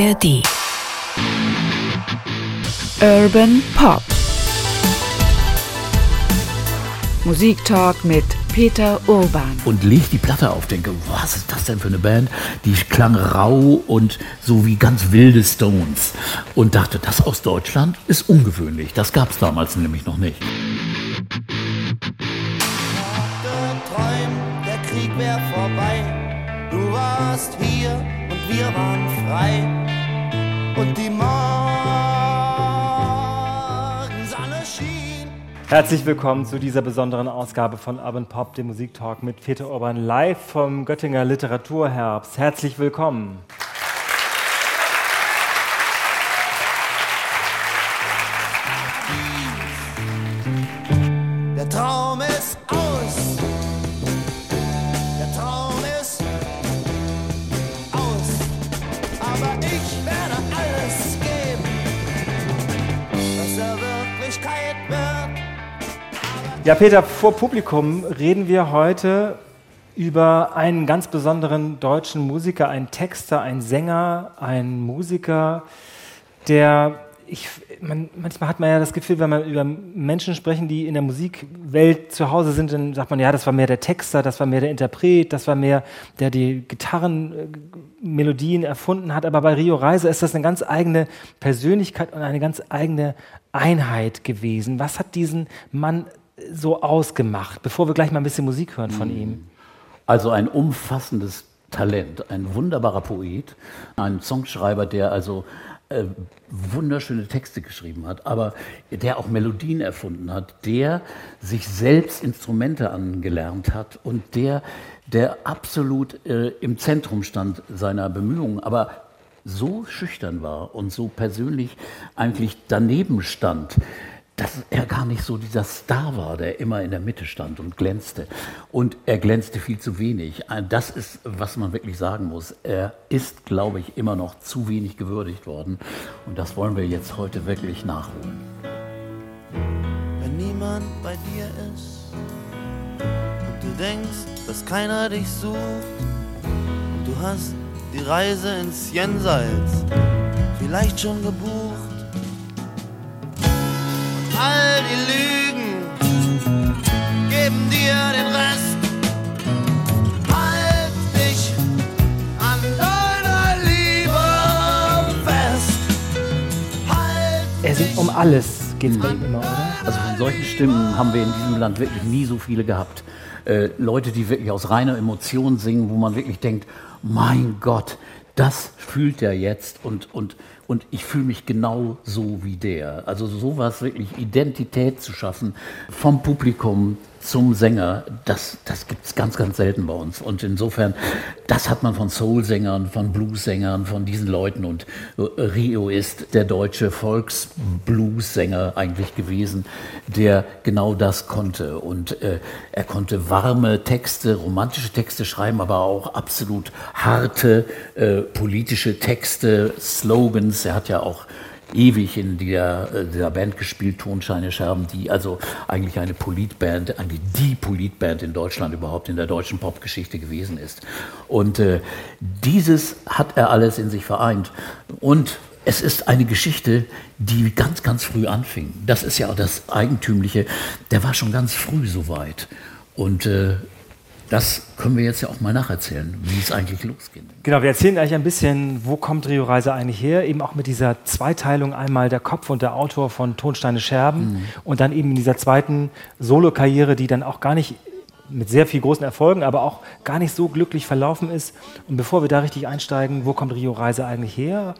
ARD. Urban Pop. Musiktalk mit Peter Urban. Und leg die Platte auf, denke, was ist das denn für eine Band? Die klang rau und so wie ganz wilde Stones. Und dachte, das aus Deutschland ist ungewöhnlich. Das gab es damals nämlich noch nicht. geträumt, der Krieg wär vorbei. Du warst hier und wir waren frei. Und die Morgensonne schien. Herzlich willkommen zu dieser besonderen Ausgabe von Urban Pop, dem Musiktalk mit Peter Urban live vom Göttinger Literaturherbst. Herzlich willkommen. Ja, Peter, vor Publikum reden wir heute über einen ganz besonderen deutschen Musiker, einen Texter, einen Sänger, einen Musiker, der ich, man, manchmal hat man ja das Gefühl, wenn man über Menschen sprechen, die in der Musikwelt zu Hause sind, dann sagt man, ja, das war mehr der Texter, das war mehr der Interpret, das war mehr der die Gitarrenmelodien erfunden hat. Aber bei Rio Reiser ist das eine ganz eigene Persönlichkeit und eine ganz eigene Einheit gewesen. Was hat diesen Mann so ausgemacht, bevor wir gleich mal ein bisschen Musik hören von ihm? Also ein umfassendes Talent, ein wunderbarer Poet, ein Songschreiber, der also äh, wunderschöne Texte geschrieben hat, aber der auch Melodien erfunden hat, der sich selbst Instrumente angelernt hat und der, der absolut äh, im Zentrum stand seiner Bemühungen, aber so schüchtern war und so persönlich eigentlich daneben stand, dass er gar nicht so dieser Star war, der immer in der Mitte stand und glänzte. Und er glänzte viel zu wenig. Das ist, was man wirklich sagen muss. Er ist, glaube ich, immer noch zu wenig gewürdigt worden. Und das wollen wir jetzt heute wirklich nachholen. wenn niemand bei dir ist und du denkst, dass keiner dich sucht und du hast die Reise ins Jenseits vielleicht schon gebucht all die Lügen geben dir den Rest. Halt dich an deiner Liebe fest. Halt Er singt um alles, geht es bei ihm immer, oder? Also von solchen Stimmen haben wir in diesem Land wirklich nie so viele gehabt. Äh, Leute, die wirklich aus reiner Emotion singen, wo man wirklich denkt, mein Gott, das fühlt er jetzt und, und, und ich fühle mich genau so wie der. Also sowas wirklich Identität zu schaffen vom Publikum zum Sänger, das, das gibt es ganz, ganz selten bei uns. Und insofern, das hat man von Soul-Sängern, von Blues-Sängern, von diesen Leuten. Und äh, Rio ist der deutsche Volksblues-Sänger eigentlich gewesen, der genau das konnte. Und äh, er konnte warme Texte, romantische Texte schreiben, aber auch absolut harte äh, politische Texte, Slogans. Er hat ja auch ewig in der, äh, dieser Band gespielt, Tonscheine Scherben, die also eigentlich eine Politband, eigentlich die Politband in Deutschland überhaupt in der deutschen Popgeschichte gewesen ist. Und äh, dieses hat er alles in sich vereint. Und es ist eine Geschichte, die ganz, ganz früh anfing. Das ist ja auch das Eigentümliche. Der war schon ganz früh so weit. Und äh, das können wir jetzt ja auch mal nacherzählen, wie es eigentlich losgeht. Genau, wir erzählen eigentlich ein bisschen, wo kommt Rio Reiser eigentlich her? Eben auch mit dieser Zweiteilung einmal der Kopf und der Autor von Tonsteine Scherben und dann eben in dieser zweiten Solo-Karriere, die dann auch gar nicht mit sehr viel großen Erfolgen, aber auch gar nicht so glücklich verlaufen ist. Und bevor wir da richtig einsteigen, wo kommt Rio Reiser eigentlich her?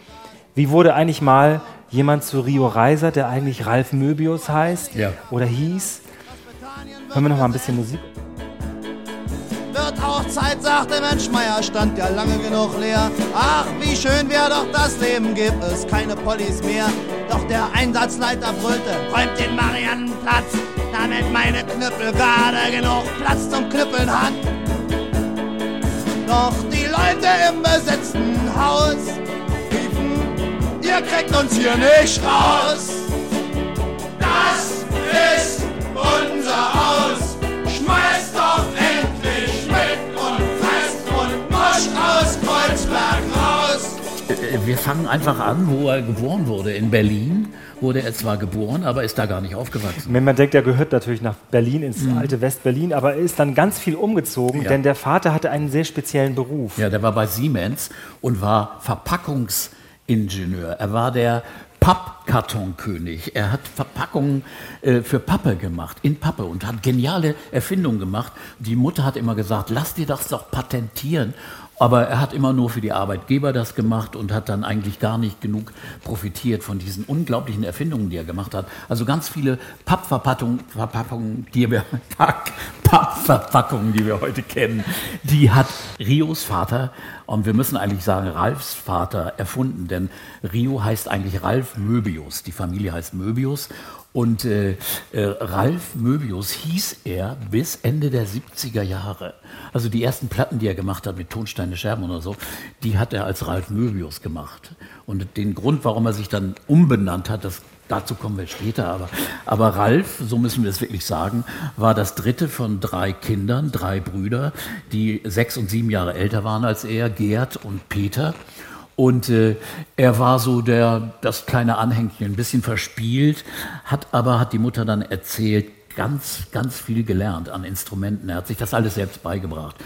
Wie wurde eigentlich mal jemand zu Rio Reiser, der eigentlich Ralf Möbius heißt Ja. oder hieß? Hören wir noch mal ein bisschen Musik. Wird auch Zeit, sagte Mensch Meier, stand ja lange genug leer. Ach, wie schön wär doch das Leben, gibt es keine Pollis mehr. Doch der Einsatzleiter brüllte, räumt den Mariannenplatz, damit meine Knüppel gerade genug Platz zum Knüppeln hat. Doch die Leute im besetzten Haus riefen, ihr kriegt uns hier nicht raus. Das ist unser Haus. Schmeißt wir fangen einfach an, wo er geboren wurde. In Berlin wurde er zwar geboren, aber ist da gar nicht aufgewachsen. Wenn man denkt, er gehört natürlich nach Berlin, ins mhm. alte West-Berlin, aber er ist dann ganz viel umgezogen, ja. denn der Vater hatte einen sehr speziellen Beruf. Ja, der war bei Siemens und war Verpackungsingenieur. Er war der Pappkartonkönig. Er hat Verpackungen äh, für Pappe gemacht, in Pappe und hat geniale Erfindungen gemacht. Die Mutter hat immer gesagt, lass dir das doch patentieren. Aber er hat immer nur für die Arbeitgeber das gemacht und hat dann eigentlich gar nicht genug profitiert von diesen unglaublichen Erfindungen, die er gemacht hat. Also ganz viele Pappverpackungen, Verpackungen, die wir, Pappverpackungen, die wir heute kennen, die hat Rios Vater und wir müssen eigentlich sagen Ralfs Vater erfunden, denn Rio heißt eigentlich Ralf Möbius. Die Familie heißt Möbius und äh, äh, Ralf Möbius hieß er bis Ende der 70er Jahre. Also die ersten Platten, die er gemacht hat mit Tonsteine Scherben oder so, die hat er als Ralf Möbius gemacht. Und den Grund, warum er sich dann umbenannt hat, das, dazu kommen wir später. Aber, aber Ralf, so müssen wir es wirklich sagen, war das dritte von drei Kindern, drei Brüder, die sechs und sieben Jahre älter waren als er, Gerd und Peter. Und äh, er war so der, das kleine Anhängchen, ein bisschen verspielt, hat aber, hat die Mutter dann erzählt, ganz, ganz viel gelernt an Instrumenten. Er hat sich das alles selbst beigebracht.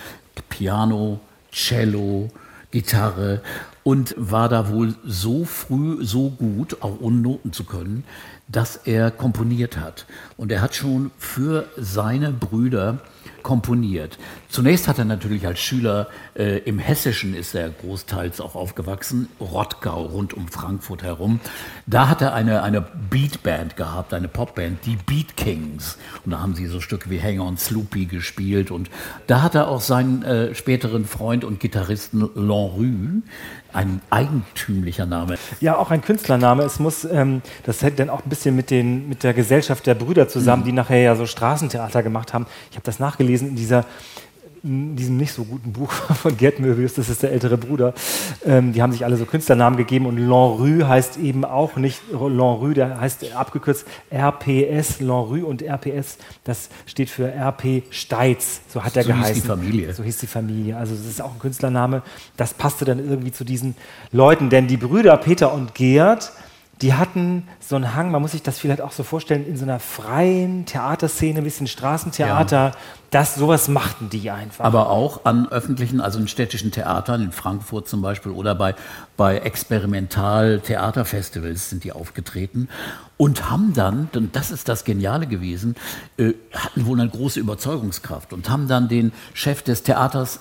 Piano, Cello, Gitarre und war da wohl so früh so gut, auch ohne Noten zu können, dass er komponiert hat. Und er hat schon für seine Brüder komponiert. Zunächst hat er natürlich als Schüler äh, im Hessischen ist er großteils auch aufgewachsen, Rottgau rund um Frankfurt herum. Da hat er eine, eine Beatband gehabt, eine Popband, die Beat Kings. Und da haben sie so Stücke wie Hang on Sloopy gespielt. Und da hat er auch seinen äh, späteren Freund und Gitarristen L'Enrue, ein eigentümlicher Name. Ja, auch ein Künstlername. Es muss, ähm, das hängt dann auch ein bisschen mit, den, mit der Gesellschaft der Brüder zusammen, mhm. die nachher ja so Straßentheater gemacht haben. Ich habe das nachgelesen in dieser in diesem nicht so guten Buch von Gerd Möbius, das ist der ältere Bruder, ähm, die haben sich alle so Künstlernamen gegeben und L'Enrue heißt eben auch nicht L'Enrue, der heißt abgekürzt RPS, L'Enrue und RPS, das steht für RP Steitz, so hat er so geheißen. So hieß die Familie. So hieß die Familie, also das ist auch ein Künstlername, das passte dann irgendwie zu diesen Leuten, denn die Brüder Peter und Gerd, die hatten so einen Hang, man muss sich das vielleicht auch so vorstellen, in so einer freien Theaterszene, ein bisschen Straßentheater, ja. das, sowas machten die einfach. Aber auch an öffentlichen, also in städtischen Theatern, in Frankfurt zum Beispiel oder bei, bei Experimental-Theaterfestivals sind die aufgetreten und haben dann, und das ist das Geniale gewesen, äh, hatten wohl eine große Überzeugungskraft und haben dann den Chef des Theaters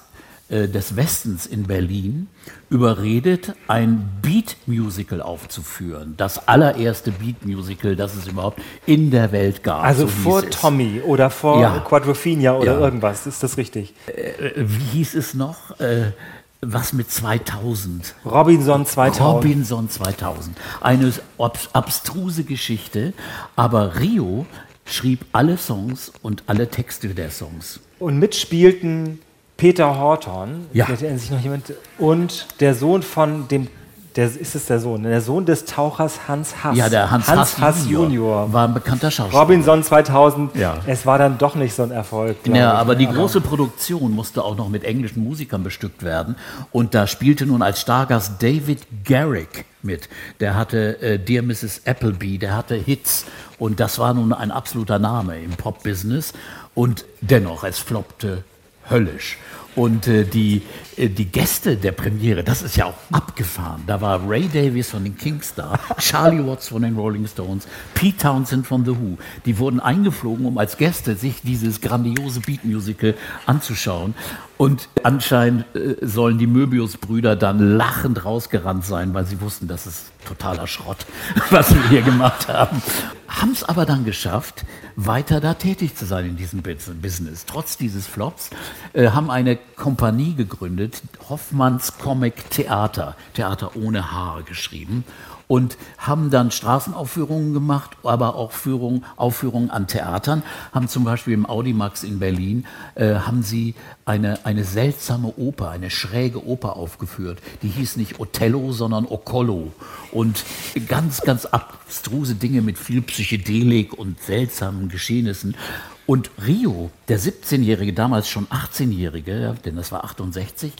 äh, des Westens in Berlin überredet, ein Beat-Musical aufzuführen. Das allererste Beat-Musical, das es überhaupt in der Welt gab. Also so vor Tommy oder vor ja. Quadrophenia oder ja. irgendwas, ist das richtig? Äh, wie hieß es noch? Äh, was mit 2000? Robinson 2000. Robinson 2000. Eine abstruse Geschichte, aber Rio schrieb alle Songs und alle Texte der Songs. Und mitspielten Peter Horton, ja. erinnert sich noch jemand, und der Sohn von dem der, ist es der Sohn? Der Sohn des Tauchers Hans Hass. Ja, der Hans, Hans Hass, Hass Junior. Junior. War ein bekannter Schauspieler. Robinson 2000. Ja. Es war dann doch nicht so ein Erfolg. Ja, aber die große Produktion musste auch noch mit englischen Musikern bestückt werden. Und da spielte nun als Stargast David Garrick mit. Der hatte äh, Dear Mrs. Appleby, der hatte Hits. Und das war nun ein absoluter Name im Pop-Business. Und dennoch, es floppte höllisch. Und äh, die, äh, die Gäste der Premiere, das ist ja auch abgefahren. Da war Ray Davies von den Kings da, Charlie Watts von den Rolling Stones, Pete Townsend von The Who. Die wurden eingeflogen, um als Gäste sich dieses grandiose Beat-Musical anzuschauen. Und anscheinend äh, sollen die Möbius-Brüder dann lachend rausgerannt sein, weil sie wussten, das ist totaler Schrott, was wir hier gemacht haben. Haben es aber dann geschafft, weiter da tätig zu sein in diesem Business. Trotz dieses Flops äh, haben eine Kompanie gegründet, Hoffmanns Comic Theater, Theater ohne Haare geschrieben und haben dann Straßenaufführungen gemacht, aber auch Führung, Aufführungen an Theatern. Haben zum Beispiel im Audimax in Berlin äh, haben sie eine, eine seltsame Oper, eine schräge Oper aufgeführt. Die hieß nicht Othello, sondern Ocollo. Und ganz, ganz abstruse Dinge mit viel Psychedelik und seltsamen Geschehnissen. Und Rio, der 17-Jährige, damals schon 18-Jährige, denn das war 68,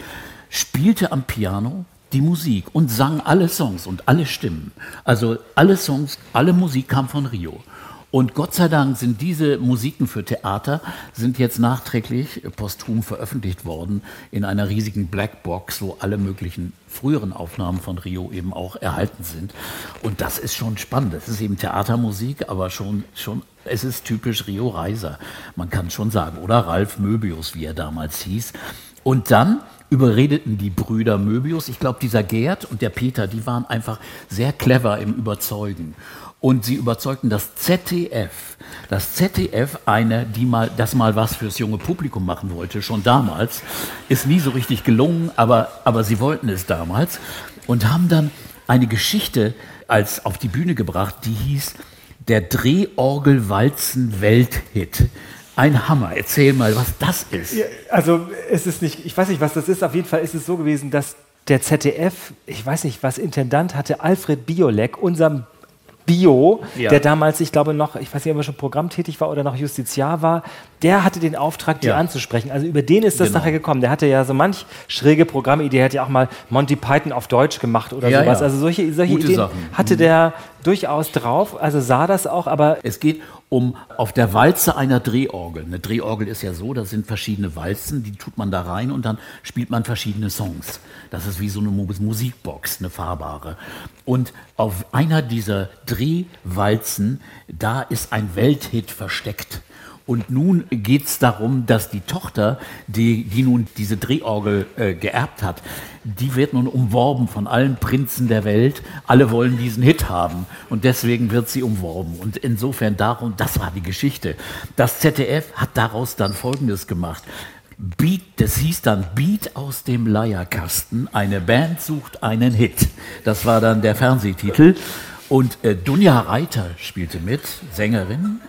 spielte am Piano die Musik und sang alle Songs und alle Stimmen. Also alle Songs, alle Musik kam von Rio. Und Gott sei Dank sind diese Musiken für Theater sind jetzt nachträglich posthum veröffentlicht worden in einer riesigen Blackbox, wo alle möglichen früheren Aufnahmen von Rio eben auch erhalten sind. Und das ist schon spannend. Es ist eben Theatermusik, aber schon, schon, es ist typisch Rio Reiser. Man kann schon sagen. Oder Ralf Möbius, wie er damals hieß. Und dann überredeten die Brüder Möbius, ich glaube, dieser Gerd und der Peter, die waren einfach sehr clever im Überzeugen. Und sie überzeugten das ZDF, das ZDF, eine, die mal, das mal was fürs junge Publikum machen wollte, schon damals, ist nie so richtig gelungen, aber, aber sie wollten es damals und haben dann eine Geschichte als auf die Bühne gebracht, die hieß der Drehorgel-Walzen-Welthit. Ein Hammer. Erzähl mal, was das ist. Ja, also es ist nicht, ich weiß nicht, was das ist. Auf jeden Fall ist es so gewesen, dass der ZDF, ich weiß nicht, was Intendant hatte, Alfred Biolek, unserem Bio, ja. der damals, ich glaube, noch, ich weiß nicht, ob er schon programmtätig war oder noch Justiziar war, der hatte den Auftrag, die ja. anzusprechen. Also über den ist das genau. nachher gekommen. Der hatte ja so manch schräge Programmidee, der hat ja auch mal Monty Python auf Deutsch gemacht oder ja, sowas. Also solche, solche Ideen Sachen. hatte mhm. der durchaus drauf, also sah das auch, aber. Es geht um auf der Walze einer Drehorgel. Eine Drehorgel ist ja so, da sind verschiedene Walzen, die tut man da rein und dann spielt man verschiedene Songs. Das ist wie so eine Musikbox, eine fahrbare. Und auf einer dieser Drehwalzen, da ist ein Welthit versteckt. Und nun geht es darum, dass die Tochter, die, die nun diese Drehorgel äh, geerbt hat, die wird nun umworben von allen Prinzen der Welt. Alle wollen diesen Hit haben und deswegen wird sie umworben. Und insofern darum, das war die Geschichte. Das ZDF hat daraus dann Folgendes gemacht. Beat, das hieß dann Beat aus dem Leierkasten. Eine Band sucht einen Hit. Das war dann der Fernsehtitel. Und äh, Dunja Reiter spielte mit, Sängerin.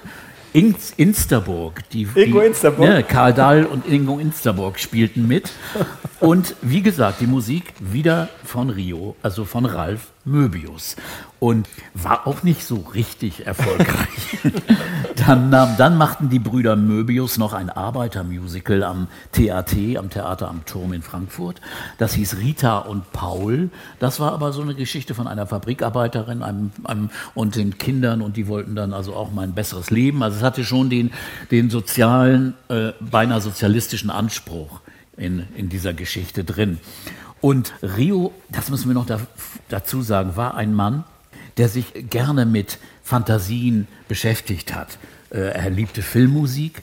Insterburg. Die, Ingo Insterburg? Ne, Karl Dahl und Ingo Insterburg spielten mit. Und wie gesagt, die Musik wieder von Rio, also von Ralf Möbius. Und war auch nicht so richtig erfolgreich. dann, dann machten die Brüder Möbius noch ein Arbeitermusical am TAT, am Theater am Turm in Frankfurt. Das hieß Rita und Paul. Das war aber so eine Geschichte von einer Fabrikarbeiterin einem, einem, und den Kindern und die wollten dann also auch mal ein besseres Leben. Also es hatte schon den, den sozialen, äh, beinahe sozialistischen Anspruch in, in dieser Geschichte drin. Und Rio, das müssen wir noch da, dazu sagen, war ein Mann, der sich gerne mit Fantasien beschäftigt hat. Äh, er liebte Filmmusik,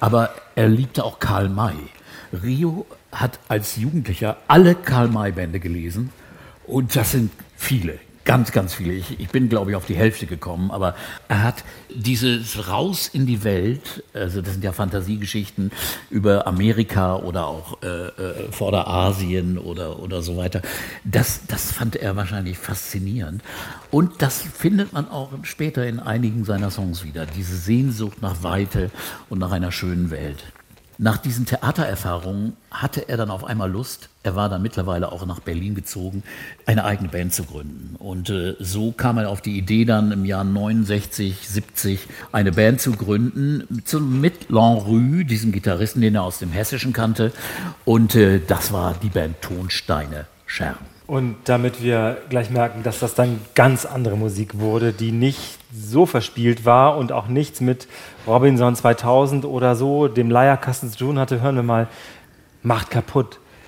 aber er liebte auch Karl May. Rio hat als Jugendlicher alle Karl May-Bände gelesen und das sind viele. Ganz, ganz viele. Ich, ich bin, glaube ich, auf die Hälfte gekommen, aber er hat dieses Raus in die Welt, also das sind ja Fantasiegeschichten über Amerika oder auch äh, äh, Vorderasien oder, oder so weiter, das, das fand er wahrscheinlich faszinierend. Und das findet man auch später in einigen seiner Songs wieder, diese Sehnsucht nach Weite und nach einer schönen Welt. Nach diesen Theatererfahrungen hatte er dann auf einmal Lust, er war dann mittlerweile auch nach Berlin gezogen, eine eigene Band zu gründen. Und äh, so kam er auf die Idee dann im Jahr 69, 70 eine Band zu gründen mit Lanrue, diesem Gitarristen, den er aus dem Hessischen kannte. Und äh, das war die Band Tonsteine Scherben. Und damit wir gleich merken, dass das dann ganz andere Musik wurde, die nicht so verspielt war und auch nichts mit Robinson 2000 oder so, dem Leierkasten zu tun hatte, hören wir mal Macht kaputt,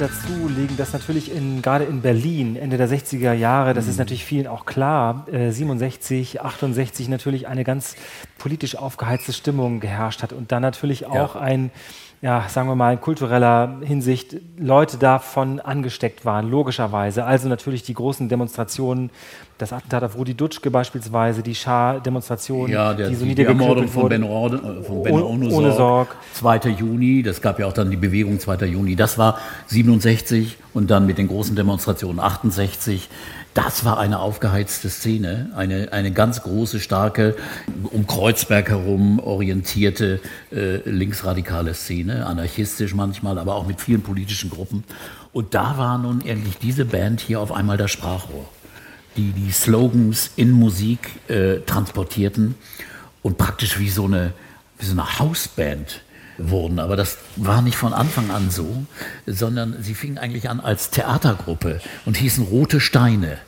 dazu legen, dass natürlich in, gerade in Berlin Ende der 60er Jahre, das mhm. ist natürlich vielen auch klar, äh, 67, 68 natürlich eine ganz politisch aufgeheizte Stimmung geherrscht hat und dann natürlich auch ja. ein ja, sagen wir mal, in kultureller Hinsicht Leute davon angesteckt waren, logischerweise. Also natürlich die großen Demonstrationen, das Attentat auf Rudi Dutschke beispielsweise, die Schar-Demonstration, ja, die so die Ermordung von Ben, Orde, äh, von ben ohne, ohne Sorg. 2. Juni, das gab ja auch dann die Bewegung 2. Juni. Das war 67 und dann mit den großen Demonstrationen 68. Das war eine aufgeheizte Szene, eine, eine ganz große, starke, um Kreuzberg herum orientierte äh, linksradikale Szene, anarchistisch manchmal, aber auch mit vielen politischen Gruppen. Und da war nun eigentlich diese Band hier auf einmal das Sprachrohr, die die Slogans in Musik äh, transportierten und praktisch wie so eine, wie so eine Hausband wurden. Aber das war nicht von Anfang an so, sondern sie fingen eigentlich an als Theatergruppe und hießen Rote Steine.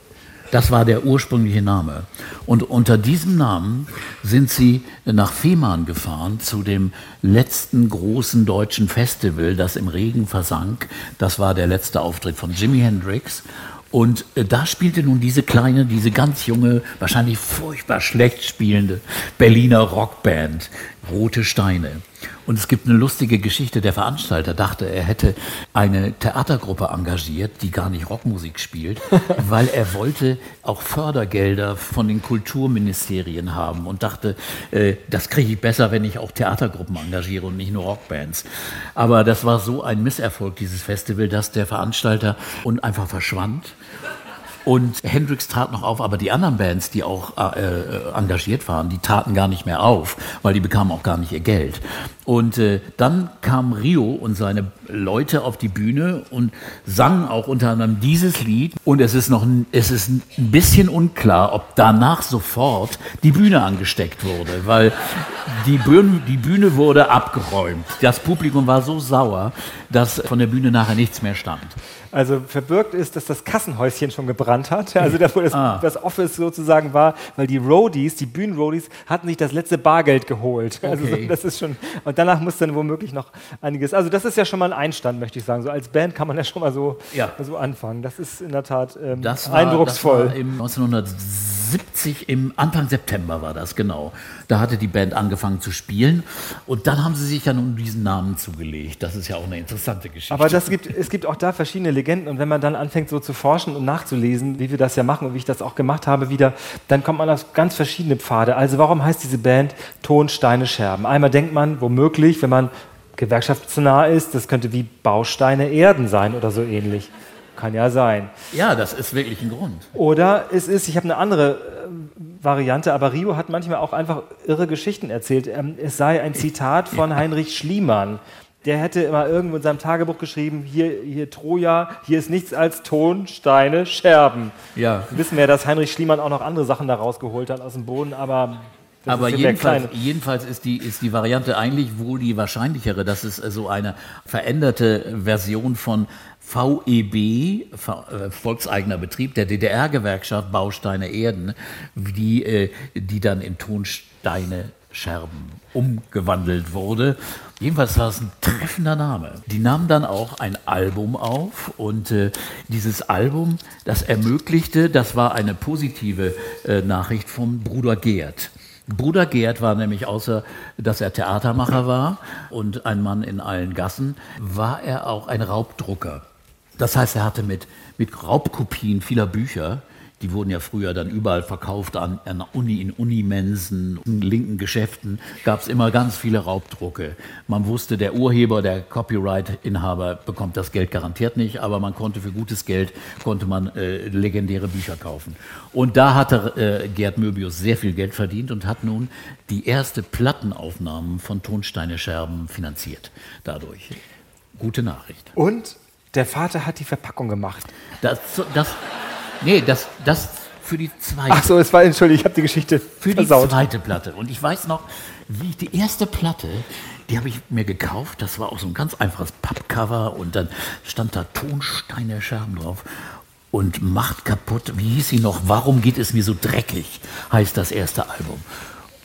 Das war der ursprüngliche Name. Und unter diesem Namen sind sie nach Fehmarn gefahren zu dem letzten großen deutschen Festival, das im Regen versank. Das war der letzte Auftritt von Jimi Hendrix. Und äh, da spielte nun diese kleine, diese ganz junge, wahrscheinlich furchtbar schlecht spielende Berliner Rockband Rote Steine. Und es gibt eine lustige Geschichte. Der Veranstalter dachte, er hätte eine Theatergruppe engagiert, die gar nicht Rockmusik spielt, weil er wollte auch Fördergelder von den Kulturministerien haben und dachte, äh, das kriege ich besser, wenn ich auch Theatergruppen engagiere und nicht nur Rockbands. Aber das war so ein Misserfolg, dieses Festival, dass der Veranstalter und einfach verschwand. Und Hendrix trat noch auf, aber die anderen Bands, die auch äh, äh, engagiert waren, die taten gar nicht mehr auf, weil die bekamen auch gar nicht ihr Geld. Und äh, dann kam Rio und seine Leute auf die Bühne und sangen auch unter anderem dieses Lied. Und es ist noch es ist ein bisschen unklar, ob danach sofort die Bühne angesteckt wurde, weil die Bühne, die Bühne wurde abgeräumt. Das Publikum war so sauer, dass von der Bühne nachher nichts mehr stand. Also verbirgt ist, dass das Kassenhäuschen schon gebrannt hat. Also da, wo das, ah. das Office sozusagen war, weil die Roadies, die Bühnenroadies, hatten sich das letzte Bargeld geholt. Also okay. Also das ist schon. Und danach muss dann womöglich noch einiges. Also das ist ja schon mal ein Einstand, möchte ich sagen. So als Band kann man ja schon mal so, ja. so anfangen. Das ist in der Tat ähm, das war, eindrucksvoll. Das war im 1970 70 im Anfang September war das, genau. Da hatte die Band angefangen zu spielen und dann haben sie sich ja nun diesen Namen zugelegt. Das ist ja auch eine interessante Geschichte. Aber das gibt, es gibt auch da verschiedene Legenden und wenn man dann anfängt so zu forschen und nachzulesen, wie wir das ja machen und wie ich das auch gemacht habe wieder, dann kommt man auf ganz verschiedene Pfade. Also warum heißt diese Band Ton, Steine, Scherben? Einmal denkt man womöglich, wenn man gewerkschaftsnah ist, das könnte wie Bausteine Erden sein oder so ähnlich. Kann ja sein. Ja, das ist wirklich ein Grund. Oder es ist, ich habe eine andere äh, Variante, aber Rio hat manchmal auch einfach irre Geschichten erzählt. Ähm, es sei ein Zitat von Heinrich Schliemann. Der hätte immer irgendwo in seinem Tagebuch geschrieben, hier, hier Troja, hier ist nichts als Ton, Steine, Scherben. Ja. Wir wissen ja, dass Heinrich Schliemann auch noch andere Sachen da rausgeholt hat aus dem Boden, aber das aber jedenfalls, jedenfalls ist, die, ist die Variante eigentlich wohl die wahrscheinlichere, dass es so eine veränderte Version von VEB, äh, Volkseigener Betrieb der DDR-Gewerkschaft Bausteine Erden, die, äh, die dann in Tonsteine Scherben umgewandelt wurde. Jedenfalls war es ein treffender Name. Die nahmen dann auch ein Album auf und äh, dieses Album, das ermöglichte, das war eine positive äh, Nachricht vom Bruder Gerd. Bruder Gerd war nämlich außer, dass er Theatermacher war und ein Mann in allen Gassen, war er auch ein Raubdrucker. Das heißt, er hatte mit, mit Raubkopien vieler Bücher, die wurden ja früher dann überall verkauft an, an Uni, in Unimensen, in linken Geschäften, gab es immer ganz viele Raubdrucke. Man wusste, der Urheber, der Copyright-Inhaber bekommt das Geld garantiert nicht, aber man konnte für gutes Geld, konnte man äh, legendäre Bücher kaufen. Und da hatte äh, Gerd Möbius sehr viel Geld verdient und hat nun die erste Plattenaufnahmen von Tonsteine Scherben finanziert dadurch. Gute Nachricht. Und der Vater hat die Verpackung gemacht. Das, das, nee, das, das für die zweite. Ach so, es war, entschuldige, ich habe die Geschichte Für versaut. die zweite Platte. Und ich weiß noch, wie ich die erste Platte, die habe ich mir gekauft. Das war auch so ein ganz einfaches Pappcover und dann stand da Tonsteine Scherben drauf. Und macht kaputt, wie hieß sie noch? Warum geht es mir so dreckig? Heißt das erste Album.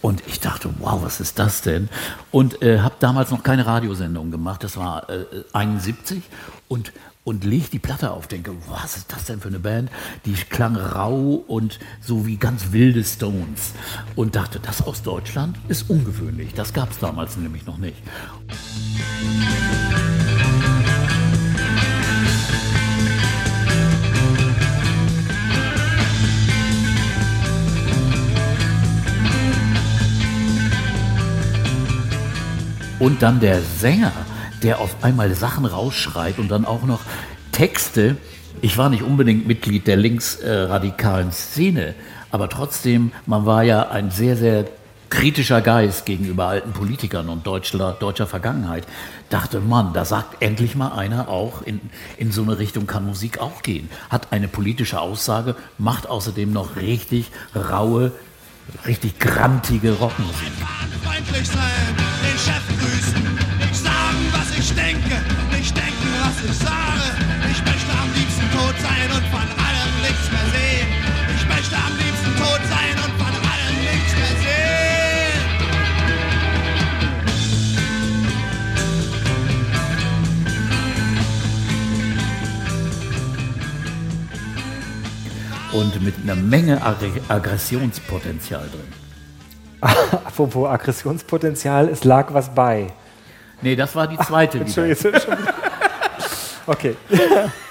Und ich dachte, wow, was ist das denn? Und äh, habe damals noch keine Radiosendung gemacht, das war äh, 71 und und leg die Platte auf, denke, was ist das denn für eine Band? Die klang rau und so wie ganz wilde Stones. Und dachte, das aus Deutschland ist ungewöhnlich. Das gab es damals nämlich noch nicht. Und dann der Sänger, der auf einmal Sachen rausschreit und dann auch noch Texte, ich war nicht unbedingt Mitglied der linksradikalen Szene, aber trotzdem, man war ja ein sehr, sehr kritischer Geist gegenüber alten Politikern und deutscher, deutscher Vergangenheit, dachte man, da sagt endlich mal einer auch, in, in so eine Richtung kann Musik auch gehen. Hat eine politische Aussage, macht außerdem noch richtig raue, richtig grantige Rockmusik. Freundlich sein, den Chef grüßen, ich denke, nicht denken, was ich sage. Ich möchte am liebsten tot sein und von allem nichts mehr sehen. Ich möchte am liebsten tot sein und von allem nichts mehr sehen. Und mit einer Menge Aggre- Aggressionspotenzial drin. Apropos Aggressionspotenzial, es lag was bei. Nee, das war die zweite wieder. Entschuldigung. schon- Okay.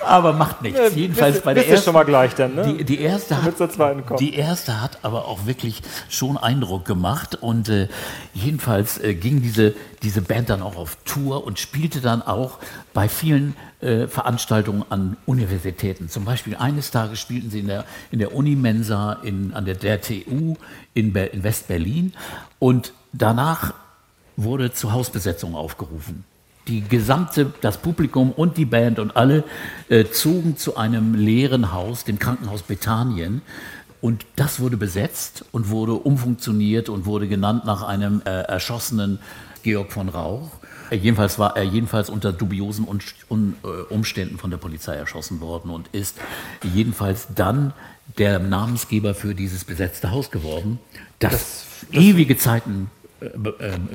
Aber macht nichts. Jedenfalls bei der ersten. schon mal gleich dann, ne? Die, die, erste hat, zur zweiten kommt. die erste hat aber auch wirklich schon Eindruck gemacht. Und äh, jedenfalls äh, ging diese, diese Band dann auch auf Tour und spielte dann auch bei vielen äh, Veranstaltungen an Universitäten. Zum Beispiel eines Tages spielten sie in der, in der Unimensa in, an der, der TU in, in West-Berlin. Und danach wurde zur Hausbesetzung aufgerufen. Die gesamte, das Publikum und die Band und alle äh, zogen zu einem leeren Haus, dem Krankenhaus Bethanien. Und das wurde besetzt und wurde umfunktioniert und wurde genannt nach einem äh, erschossenen Georg von Rauch. Äh, jedenfalls war er jedenfalls unter dubiosen äh, Umständen von der Polizei erschossen worden und ist jedenfalls dann der Namensgeber für dieses besetzte Haus geworden, das, ewige Zeiten äh, be- äh,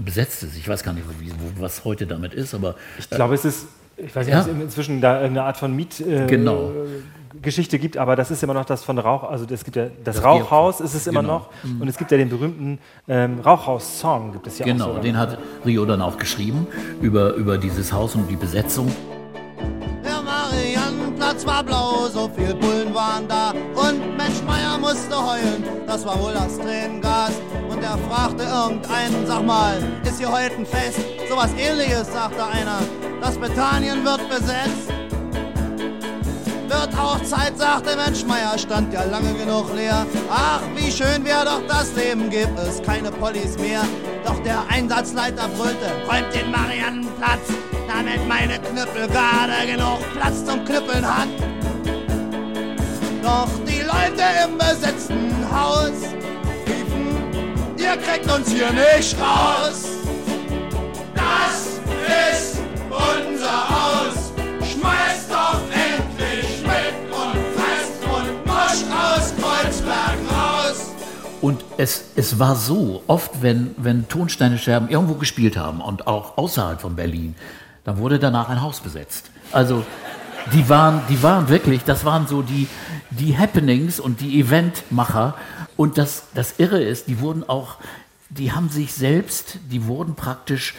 besetzt ist. Ich weiß gar nicht, wie, wo, was heute damit ist, aber Ich glaube, es ist, ich weiß nicht, Ja. ob es inzwischen da eine Art von Miet. Äh, Genau. Geschichte gibt, aber das ist immer noch das von Rauch, also es gibt ja das, Das Rauchhaus ist es immer Genau. noch und es gibt ja den berühmten ähm, Rauchhaus-Song, gibt es ja genau, auch so. den hat Rio dann auch geschrieben über, über dieses Haus und die Besetzung. Der Mariannenplatz war blau, so viel Bullen waren da. Und Mensch Meier musste heulen, das war wohl das Tränengas. Und er fragte irgendeinen, sag mal, ist hier heute ein Fest? Sowas ähnliches, sagte einer. Das Bethanien wird besetzt. Wird auch Zeit, sagte Mensch Meier, stand ja lange genug leer. Ach, wie schön wär doch das Leben, gibt es keine Pollis mehr. Doch der Einsatzleiter brüllte, räumt den Mariannenplatz, damit meine Knüppelgarde genug Platz zum Knüppeln hat. Doch die Leute im besetzten Haus ihr kriegt uns hier nicht raus. Das ist unser Haus. Schmeißt doch endlich mit und fest und musch aus Kreuzberg raus. Und es, es war so, oft wenn, wenn Tonsteine Scherben irgendwo gespielt haben und auch außerhalb von Berlin, dann wurde danach ein Haus besetzt. Also die waren, die waren wirklich, das waren so die, die Happenings und die Eventmacher. Und das, das Irre ist, die wurden auch, die haben sich selbst, die wurden praktisch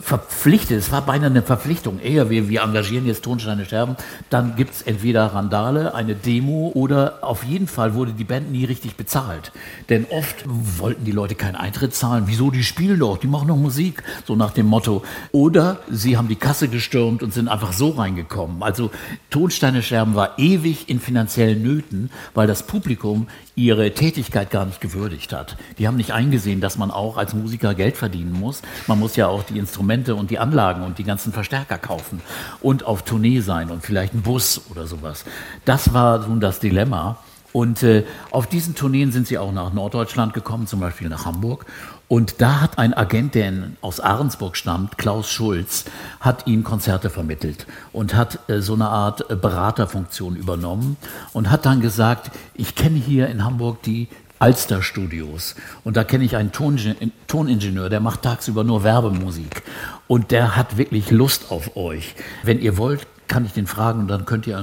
verpflichtet, es war beinahe eine Verpflichtung, eher wir, wir engagieren jetzt Tonsteine Sterben, dann gibt es entweder Randale, eine Demo oder auf jeden Fall wurde die Band nie richtig bezahlt. Denn oft wollten die Leute keinen Eintritt zahlen. Wieso, die spielen doch, die machen doch Musik, so nach dem Motto. Oder sie haben die Kasse gestürmt und sind einfach so reingekommen. Also Tonsteine Scherben war ewig in finanziellen Nöten, weil das Publikum ihre Tätigkeit gar nicht gewürdigt hat. Die haben nicht eingesehen, dass man auch als Musiker Geld verdienen muss. Man muss ja auch die Instrumente und die Anlagen und die ganzen Verstärker kaufen und auf Tournee sein und vielleicht einen Bus oder sowas. Das war nun das Dilemma. Und äh, auf diesen Tourneen sind sie auch nach Norddeutschland gekommen, zum Beispiel nach Hamburg. Und da hat ein Agent, der aus Ahrensburg stammt, Klaus Schulz, hat ihnen Konzerte vermittelt und hat äh, so eine Art äh, Beraterfunktion übernommen und hat dann gesagt, ich kenne hier in Hamburg die Alster Studios und da kenne ich einen Toningenieur, der macht tagsüber nur Werbemusik und der hat wirklich Lust auf euch. Wenn ihr wollt, kann ich den fragen und dann könnt ihr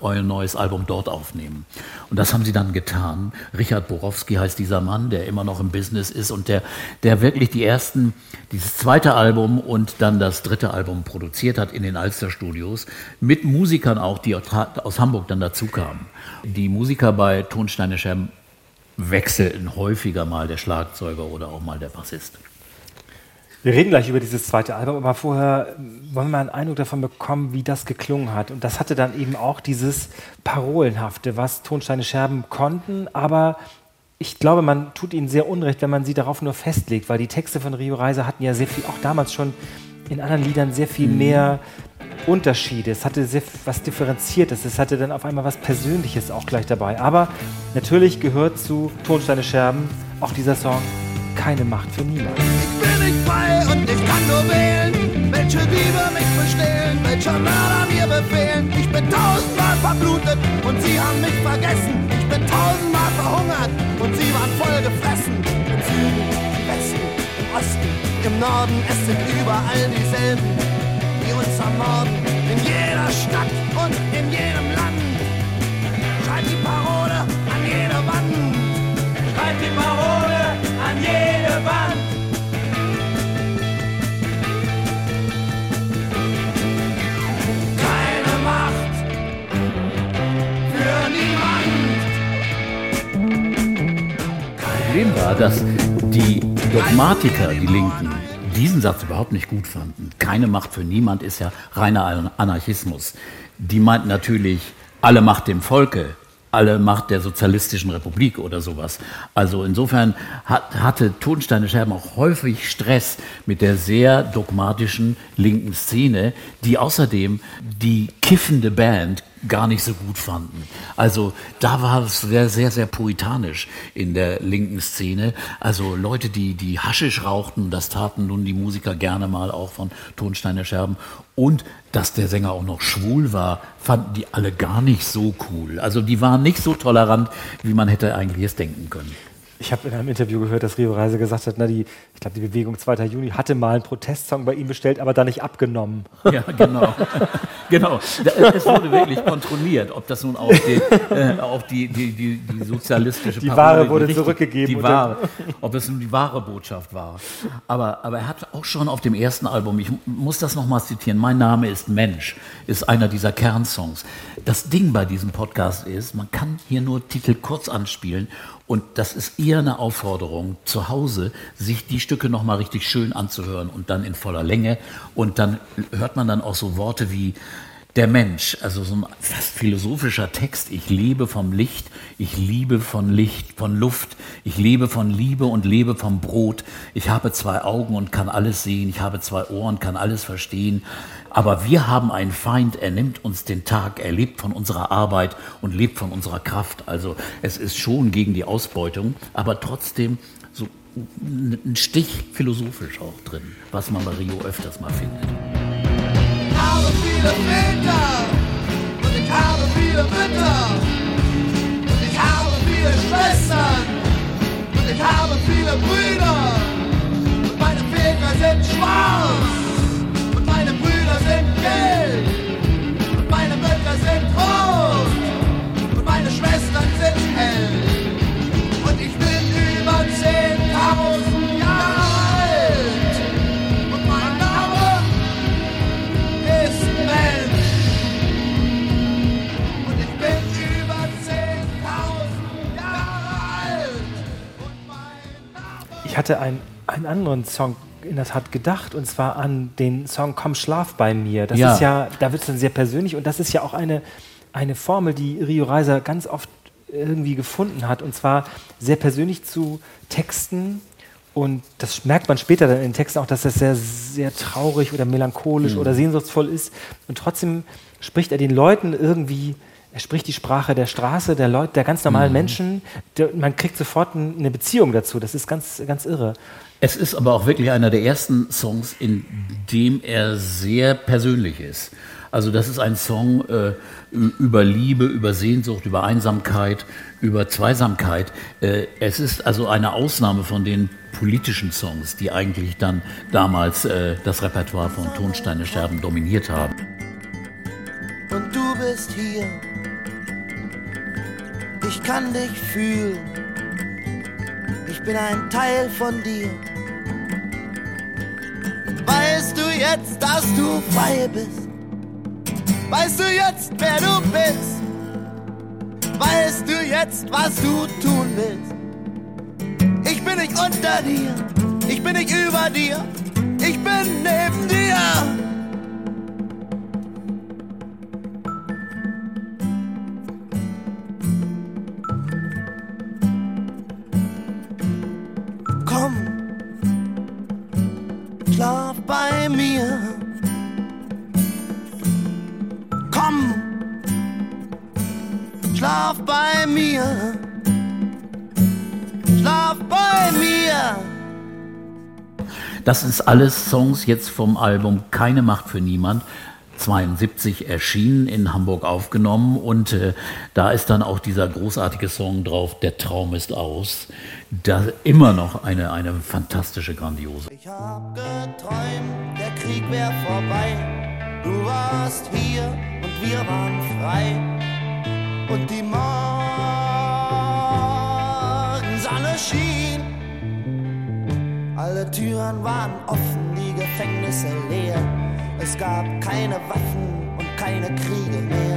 euer neues Album dort aufnehmen. Und das haben sie dann getan. Richard Borowski heißt dieser Mann, der immer noch im Business ist und der, der wirklich die ersten, dieses zweite Album und dann das dritte Album produziert hat in den Alster Studios mit Musikern auch, die aus Hamburg dann dazu kamen. Die Musiker bei Tonsteine Scherben wechselten häufiger mal der Schlagzeuger oder auch mal der Bassist. Wir reden gleich über dieses zweite Album, aber vorher wollen wir mal einen Eindruck davon bekommen, wie das geklungen hat. Und das hatte dann eben auch dieses Parolenhafte, was Tonsteine Scherben konnten, aber ich glaube, man tut ihnen sehr unrecht, wenn man sie darauf nur festlegt, weil die Texte von Rio Reiser hatten ja sehr viel, auch damals schon in anderen Liedern sehr viel mhm. mehr Unterschiede. Es hatte sehr was Differenziertes. Es hatte dann auf einmal was Persönliches auch gleich dabei. Aber natürlich gehört zu Tonsteine Scherben auch dieser Song keine Macht für niemand. Ich bin nicht frei und ich kann nur wählen, welche Liebe mich bestehlen, welcher Mörder mir befehlen. Ich bin tausendmal verblutet und sie haben mich vergessen. Ich bin tausendmal verhungert und sie waren voll gefressen. Im Süden, im Westen, im Osten, im Norden, es sind überall dieselben, die uns ermorden. In jeder Stadt und in jedem Land. Schreibt die Parole an jede Wand. Schreibt die Parole an jede Wand. Keine Macht für niemand. Problem war, dass die Dogmatiker, die Linken, diesen Satz überhaupt nicht gut fanden. Keine Macht für niemand ist ja reiner Anarchismus. Die meinten natürlich alle Macht dem Volke alle Macht der sozialistischen Republik oder sowas. Also insofern hat, hatte Tonsteine Scherben auch häufig Stress mit der sehr dogmatischen linken Szene, die außerdem die kiffende Band gar nicht so gut fanden. Also da war es sehr, sehr, sehr puritanisch in der linken Szene. Also Leute, die, die Haschisch rauchten, das taten nun die Musiker gerne mal auch von Tonsteine Scherben. Und dass der Sänger auch noch schwul war, fanden die alle gar nicht so cool. Also die waren nicht so tolerant, wie man hätte eigentlich es denken können. Ich habe in einem Interview gehört, dass Rio Reise gesagt hat, na die, ich glaube, die Bewegung 2. Juni hatte mal einen Protestsong bei ihm bestellt, aber da nicht abgenommen. Ja, genau. genau. Es wurde wirklich kontrolliert, ob das nun auch die, äh, auch die, die, die, die sozialistische Die Ware wurde richtig, zurückgegeben. Die Ware, ob es nun die wahre Botschaft war. Aber, aber er hat auch schon auf dem ersten Album, ich muss das nochmal zitieren, Mein Name ist Mensch, ist einer dieser Kernsongs. Das Ding bei diesem Podcast ist, man kann hier nur Titel kurz anspielen und das ist eher eine Aufforderung, zu Hause sich die Stücke nochmal richtig schön anzuhören und dann in voller Länge. Und dann hört man dann auch so Worte wie der Mensch, also so ein fast philosophischer Text. Ich lebe vom Licht, ich liebe von Licht, von Luft, ich lebe von Liebe und lebe vom Brot. Ich habe zwei Augen und kann alles sehen, ich habe zwei Ohren, kann alles verstehen. Aber wir haben einen Feind, er nimmt uns den Tag, er lebt von unserer Arbeit und lebt von unserer Kraft. Also es ist schon gegen die Ausbeutung, aber trotzdem so ein Stich philosophisch auch drin, was man bei Rio öfters mal findet. Ich habe viele Väter und ich habe viele Mütter und ich habe viele Schwestern und ich habe viele Brüder und meine Väter sind schwarz sind Ich hatte einen, einen anderen Song in der Tat gedacht und zwar an den Song Komm schlaf bei mir. Das ja. ist ja, da wird es dann sehr persönlich und das ist ja auch eine, eine Formel, die Rio Reiser ganz oft irgendwie gefunden hat und zwar sehr persönlich zu Texten und das merkt man später dann in den Texten auch, dass das sehr, sehr traurig oder melancholisch mhm. oder sehnsuchtsvoll ist und trotzdem spricht er den Leuten irgendwie er spricht die Sprache der Straße, der Leute, der ganz normalen mhm. Menschen. Der, man kriegt sofort eine Beziehung dazu. Das ist ganz, ganz irre. Es ist aber auch wirklich einer der ersten Songs, in dem er sehr persönlich ist. Also das ist ein Song äh, über Liebe, über Sehnsucht, über Einsamkeit, über Zweisamkeit. Äh, es ist also eine Ausnahme von den politischen Songs, die eigentlich dann damals äh, das Repertoire von Tonsteine Scherben dominiert haben. Und du bist hier ich kann dich fühlen. Ich bin ein Teil von dir. Weißt du jetzt, dass du frei bist? Weißt du jetzt, wer du bist? Weißt du jetzt, was du tun willst? Ich bin nicht unter dir, ich bin nicht über dir, bin neben dir. Das ist alles Songs jetzt vom Album Keine Macht für Niemand. 72 erschienen, in Hamburg aufgenommen und äh, da ist dann auch dieser großartige Song drauf, Der Traum ist aus. Da immer noch eine, eine fantastische, grandiose. Ich hab geträumt, der Krieg wär vorbei. Du warst hier und wir waren frei. Und die Morgensonne schien. Alle Türen waren offen, die Gefängnisse leer. Es gab keine Waffen und keine Kriege mehr.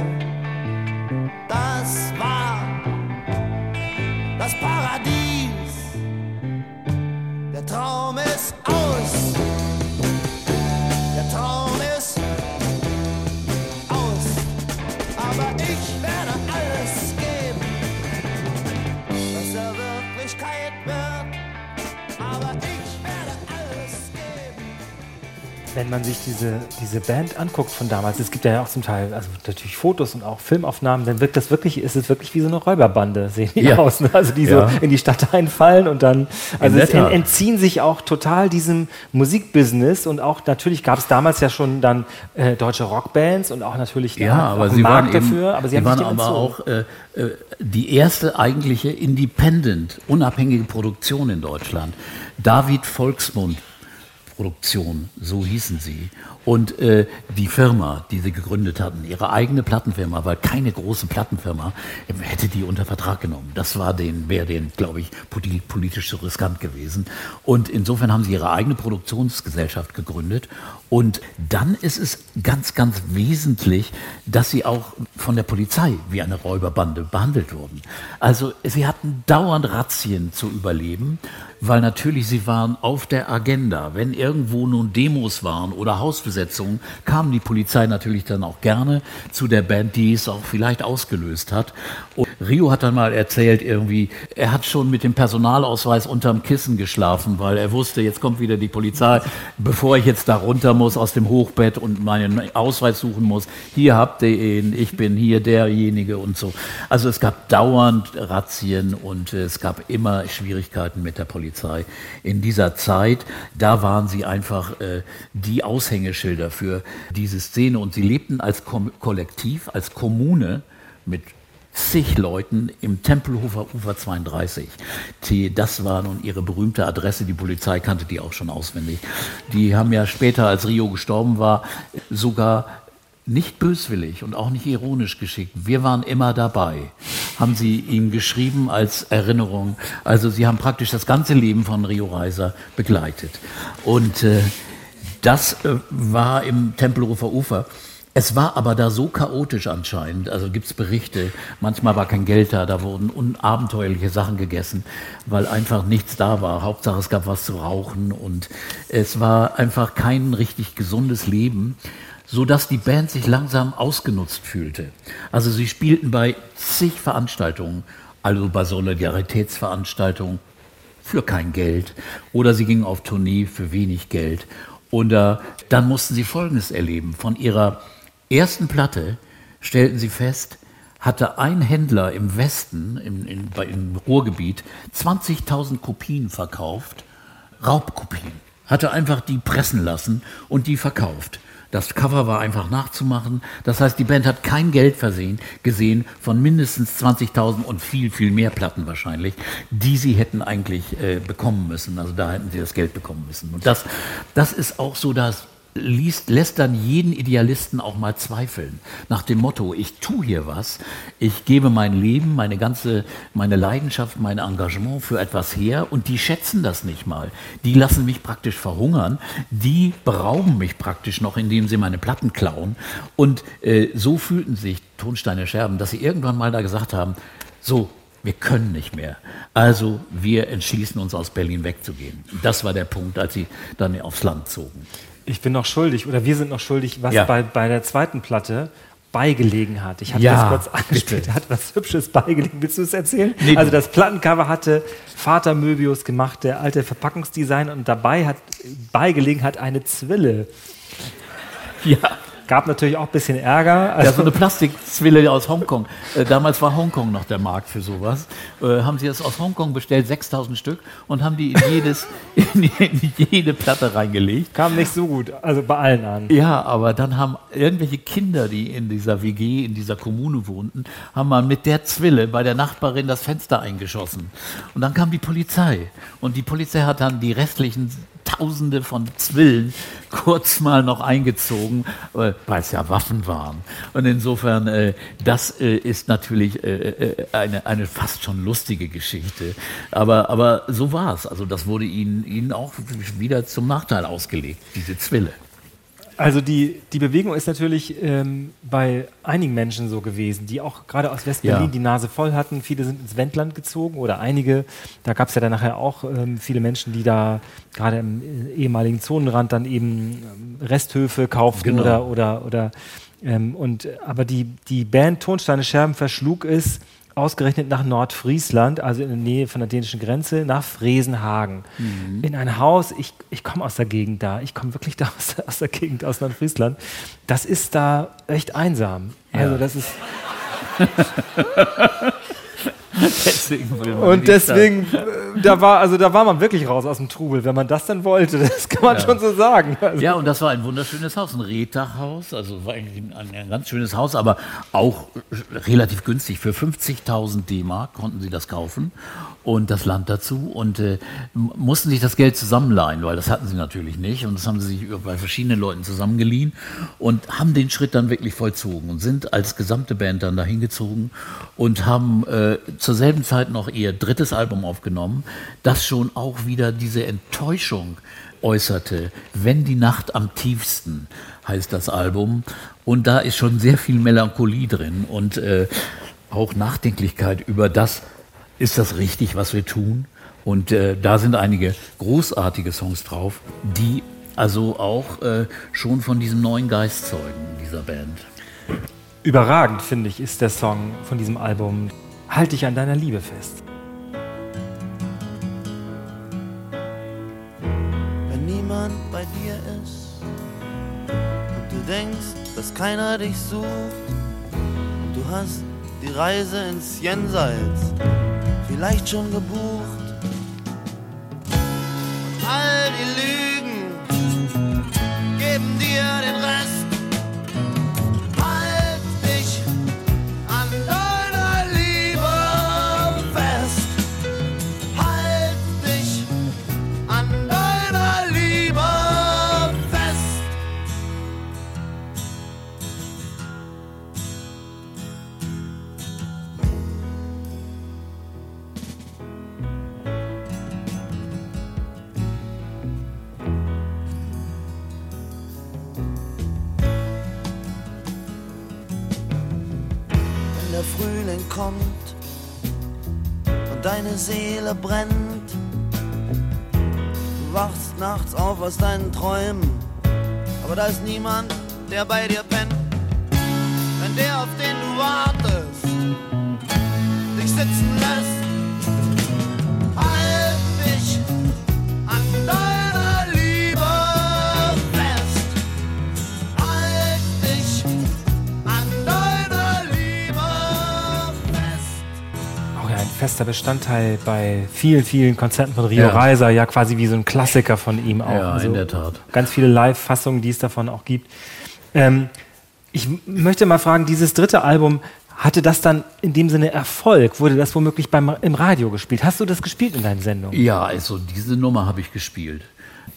Wenn man sich diese, diese Band anguckt von damals, es gibt ja auch zum Teil, also natürlich Fotos und auch Filmaufnahmen, dann wirkt das wirklich, ist es wirklich wie so eine Räuberbande, sehen die Ja. aus. Ne? Also die Ja. so in die Stadt einfallen und dann, also es en, Tat. entziehen sich auch total diesem Musikbusiness und auch natürlich gab es damals ja schon dann äh, deutsche Rockbands und auch natürlich Ja, auch aber einen sie waren Markt eben, dafür, aber sie, haben waren aber auch äh, äh, die erste eigentliche Independent, unabhängige Produktion in Deutschland. David Volksmund Produktion, so hießen sie. Und äh, die Firma, die sie gegründet hatten, ihre eigene Plattenfirma, weil keine große Plattenfirma äh, hätte die unter Vertrag genommen. Das war den, wäre denen, glaube ich, poli- politisch so riskant gewesen. Und insofern haben sie ihre eigene Produktionsgesellschaft gegründet. Und dann ist es ganz, ganz wesentlich, dass sie auch von der Polizei wie eine Räuberbande behandelt wurden. Also sie hatten dauernd Razzien zu überleben, weil natürlich sie waren auf der Agenda. Wenn irgendwo nun Demos waren oder Hausbesetzungen, kam die Polizei natürlich dann auch gerne zu der Band, die es auch vielleicht ausgelöst hat. Und Rio hat dann mal erzählt irgendwie, er hat schon mit dem Personalausweis unterm Kissen geschlafen, weil er wusste, jetzt kommt wieder die Polizei, bevor ich jetzt da runter muss aus dem Hochbett und meinen Ausweis suchen muss. Hier habt ihr ihn, ich bin hier derjenige und so. Also es gab dauernd Razzien und es gab immer Schwierigkeiten mit der Polizei. In dieser Zeit, da waren sie einfach äh, die Aushängeschilder für diese Szene und sie lebten als Kom Kollektiv, als Kommune mit zig Leuten im Tempelhofer Ufer 32. Die, das war nun ihre berühmte Adresse. Die Polizei kannte die auch schon auswendig. Die haben ja später, als Rio gestorben war, sogar nicht böswillig und auch nicht ironisch geschickt. Wir waren immer dabei, haben sie ihm geschrieben als Erinnerung. Also sie haben praktisch das ganze Leben von Rio Reiser begleitet. Und äh, das äh, war im Tempelhofer Ufer. Es war aber da so chaotisch anscheinend, also gibt es Berichte, manchmal war kein Geld da, da wurden unabenteuerliche Sachen gegessen, weil einfach nichts da war. Hauptsache es gab was zu rauchen und es war einfach kein richtig gesundes Leben, so dass die Band sich langsam ausgenutzt fühlte. Also sie spielten bei zig Veranstaltungen, also bei Solidaritätsveranstaltungen, für kein Geld oder sie gingen auf Tournee für wenig Geld. Und äh, dann mussten sie Folgendes erleben. Von ihrer ersten Platte stellten sie fest, hatte ein Händler im Westen, im, bei, im Ruhrgebiet, 20.000 Kopien verkauft, Raubkopien. Hatte einfach die pressen lassen und die verkauft. Das Cover war einfach nachzumachen. Das heißt, die Band hat kein Geld versehen, gesehen von mindestens 20.000 und viel, viel mehr Platten wahrscheinlich, die sie hätten eigentlich äh, bekommen müssen. Also da hätten sie das Geld bekommen müssen. Und das, das ist auch so, dass liest, lässt dann jeden Idealisten auch mal zweifeln. Nach dem Motto, ich tue hier was, ich gebe mein Leben, meine ganze, meine Leidenschaft, mein Engagement für etwas her und die schätzen das nicht mal. Die lassen mich praktisch verhungern, die berauben mich praktisch noch, indem sie meine Platten klauen. Und äh, so fühlten sich Tonsteine Scherben, dass sie irgendwann mal da gesagt haben, so, wir können nicht mehr. Also wir entschließen uns aus Berlin wegzugehen. Das war der Punkt, als sie dann aufs Land zogen. Ich bin noch schuldig, oder wir sind noch schuldig, was Ja. bei, bei der zweiten Platte beigelegen hat. Ich hatte Ja, das kurz angespielt, bitte. hat was Hübsches beigelegen. Willst du es erzählen? Nee, also das Plattencover hatte Vater Möbius gemacht, der alte Verpackungsdesign und dabei hat beigelegen hat eine Zwille. Ja. Gab natürlich auch ein bisschen Ärger. Ja, Also, so eine Plastikzwille aus Hongkong. Äh, damals war Hongkong noch der Markt für sowas. Äh, haben sie das aus Hongkong bestellt, 6000 Stück, und haben die in, jedes, in jede Platte reingelegt. kam nicht so gut, also bei allen an. Ja, aber dann haben irgendwelche Kinder, die in dieser WG, in dieser Kommune wohnten, haben mal mit der Zwille bei der Nachbarin das Fenster eingeschossen. Und dann kam die Polizei. Und die Polizei hat dann die restlichen Tausende von Zwillen kurz mal noch eingezogen, weil es ja Waffen waren. Und insofern, äh, das äh, ist natürlich äh, äh, eine, eine fast schon lustige Geschichte. Aber, aber so war es. Also das wurde ihnen, ihnen auch wieder zum Nachteil ausgelegt, diese Zwille. Also die, die Bewegung ist natürlich ähm, bei einigen Menschen so gewesen, die auch gerade aus West-Berlin Ja. die Nase voll hatten. Viele sind ins Wendland gezogen oder einige. Da gab es ja dann nachher auch ähm, viele Menschen, die da gerade im äh, ehemaligen Zonenrand dann eben ähm, Resthöfe kauften Genau. oder oder oder ähm, und aber die die Band Tonsteine Scherben verschlug es ausgerechnet nach Nordfriesland, also in der Nähe von der dänischen Grenze, nach Fresenhagen. Mhm. In ein Haus, ich, ich komme aus der Gegend da, ich komme wirklich da aus, aus der Gegend, aus Nordfriesland. Das ist da echt einsam. Also Ja. das ist, Deswegen und deswegen, äh, da war, also da war man wirklich raus aus dem Trubel, wenn man das dann wollte. Das kann man schon so sagen. Also. Ja, und das war ein wunderschönes Haus, ein Rehdachhaus, also war eigentlich ein, ein ganz schönes Haus, aber auch relativ günstig. Für 50.000 D-Mark konnten sie das kaufen und das Land dazu und äh, mussten sich das Geld zusammenleihen, weil das hatten sie natürlich nicht und das haben sie sich bei verschiedenen Leuten zusammengeliehen und haben den Schritt dann wirklich vollzogen und sind als gesamte Band dann dahin gezogen und haben äh, zur selben Zeit noch ihr drittes Album aufgenommen, das schon auch wieder diese Enttäuschung äußerte. Wenn die Nacht am tiefsten heißt das Album und da ist schon sehr viel Melancholie drin und äh, auch Nachdenklichkeit über das, ist das richtig, was wir tun? Und äh, da sind einige großartige Songs drauf, die also auch äh, schon von diesem neuen Geist zeugen, dieser Band. Überragend, finde ich, ist der Song von diesem Album. Halt dich an deiner Liebe fest. wenn niemand bei dir ist und du denkst, dass keiner dich sucht und du hast die Reise ins Jenseits vielleicht schon gebucht. Und all die Lügen Seele brennt, Du wachst nachts auf aus deinen Träumen, aber da ist niemand, der bei dir pennt. Wenn der, auf fester Bestandteil bei vielen, vielen Konzerten von Rio Ja. Reiser, ja quasi wie so ein Klassiker von ihm auch. Ja, Also in der Tat. Ganz viele Live-Fassungen, die es davon auch gibt. Ähm, ich möchte mal fragen, dieses dritte Album, hatte das dann in dem Sinne Erfolg? Wurde das womöglich beim, im Radio gespielt? Hast du das gespielt in deinen Sendungen? Ja, also diese Nummer habe ich gespielt.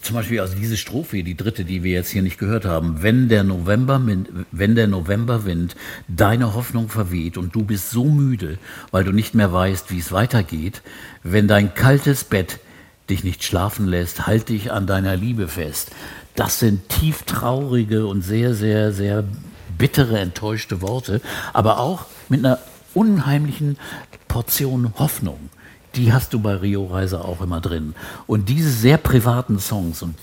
Zum Beispiel also diese Strophe, die dritte, die wir jetzt hier nicht gehört haben. Wenn der November, wenn der Novemberwind deine Hoffnung verweht und du bist so müde, weil du nicht mehr weißt, wie es weitergeht, wenn dein kaltes Bett dich nicht schlafen lässt, halt dich an deiner Liebe fest. Das sind tief traurige und sehr, sehr, sehr bittere, enttäuschte Worte, aber auch mit einer unheimlichen Portion Hoffnung, die hast du bei Rio Reiser auch immer drin. Und diese sehr privaten Songs, und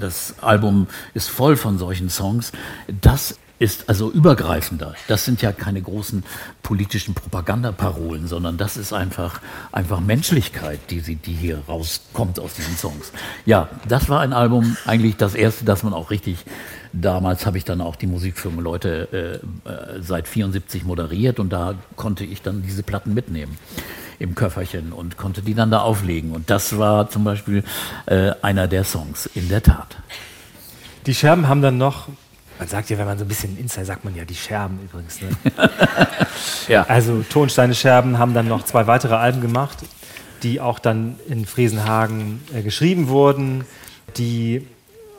das Album ist voll von solchen Songs, das ist also übergreifender. Das sind ja keine großen politischen Propagandaparolen, sondern das ist einfach, einfach Menschlichkeit, die, sie, die hier rauskommt aus diesen Songs. Ja, das war ein Album, eigentlich das erste, das man auch richtig, damals habe ich dann auch die Musikfirma Leute äh, äh seit 74 moderiert und da konnte ich dann diese Platten mitnehmen im Köfferchen und konnte die dann da auflegen. Und das war zum Beispiel äh, einer der Songs, in der Tat. Die Scherben haben dann noch man sagt ja, wenn man so ein bisschen Insider sagt man ja die Scherben übrigens. Ne? ja. Also Tonsteine Scherben haben dann noch zwei weitere Alben gemacht, die auch dann in Friesenhagen äh, geschrieben wurden, die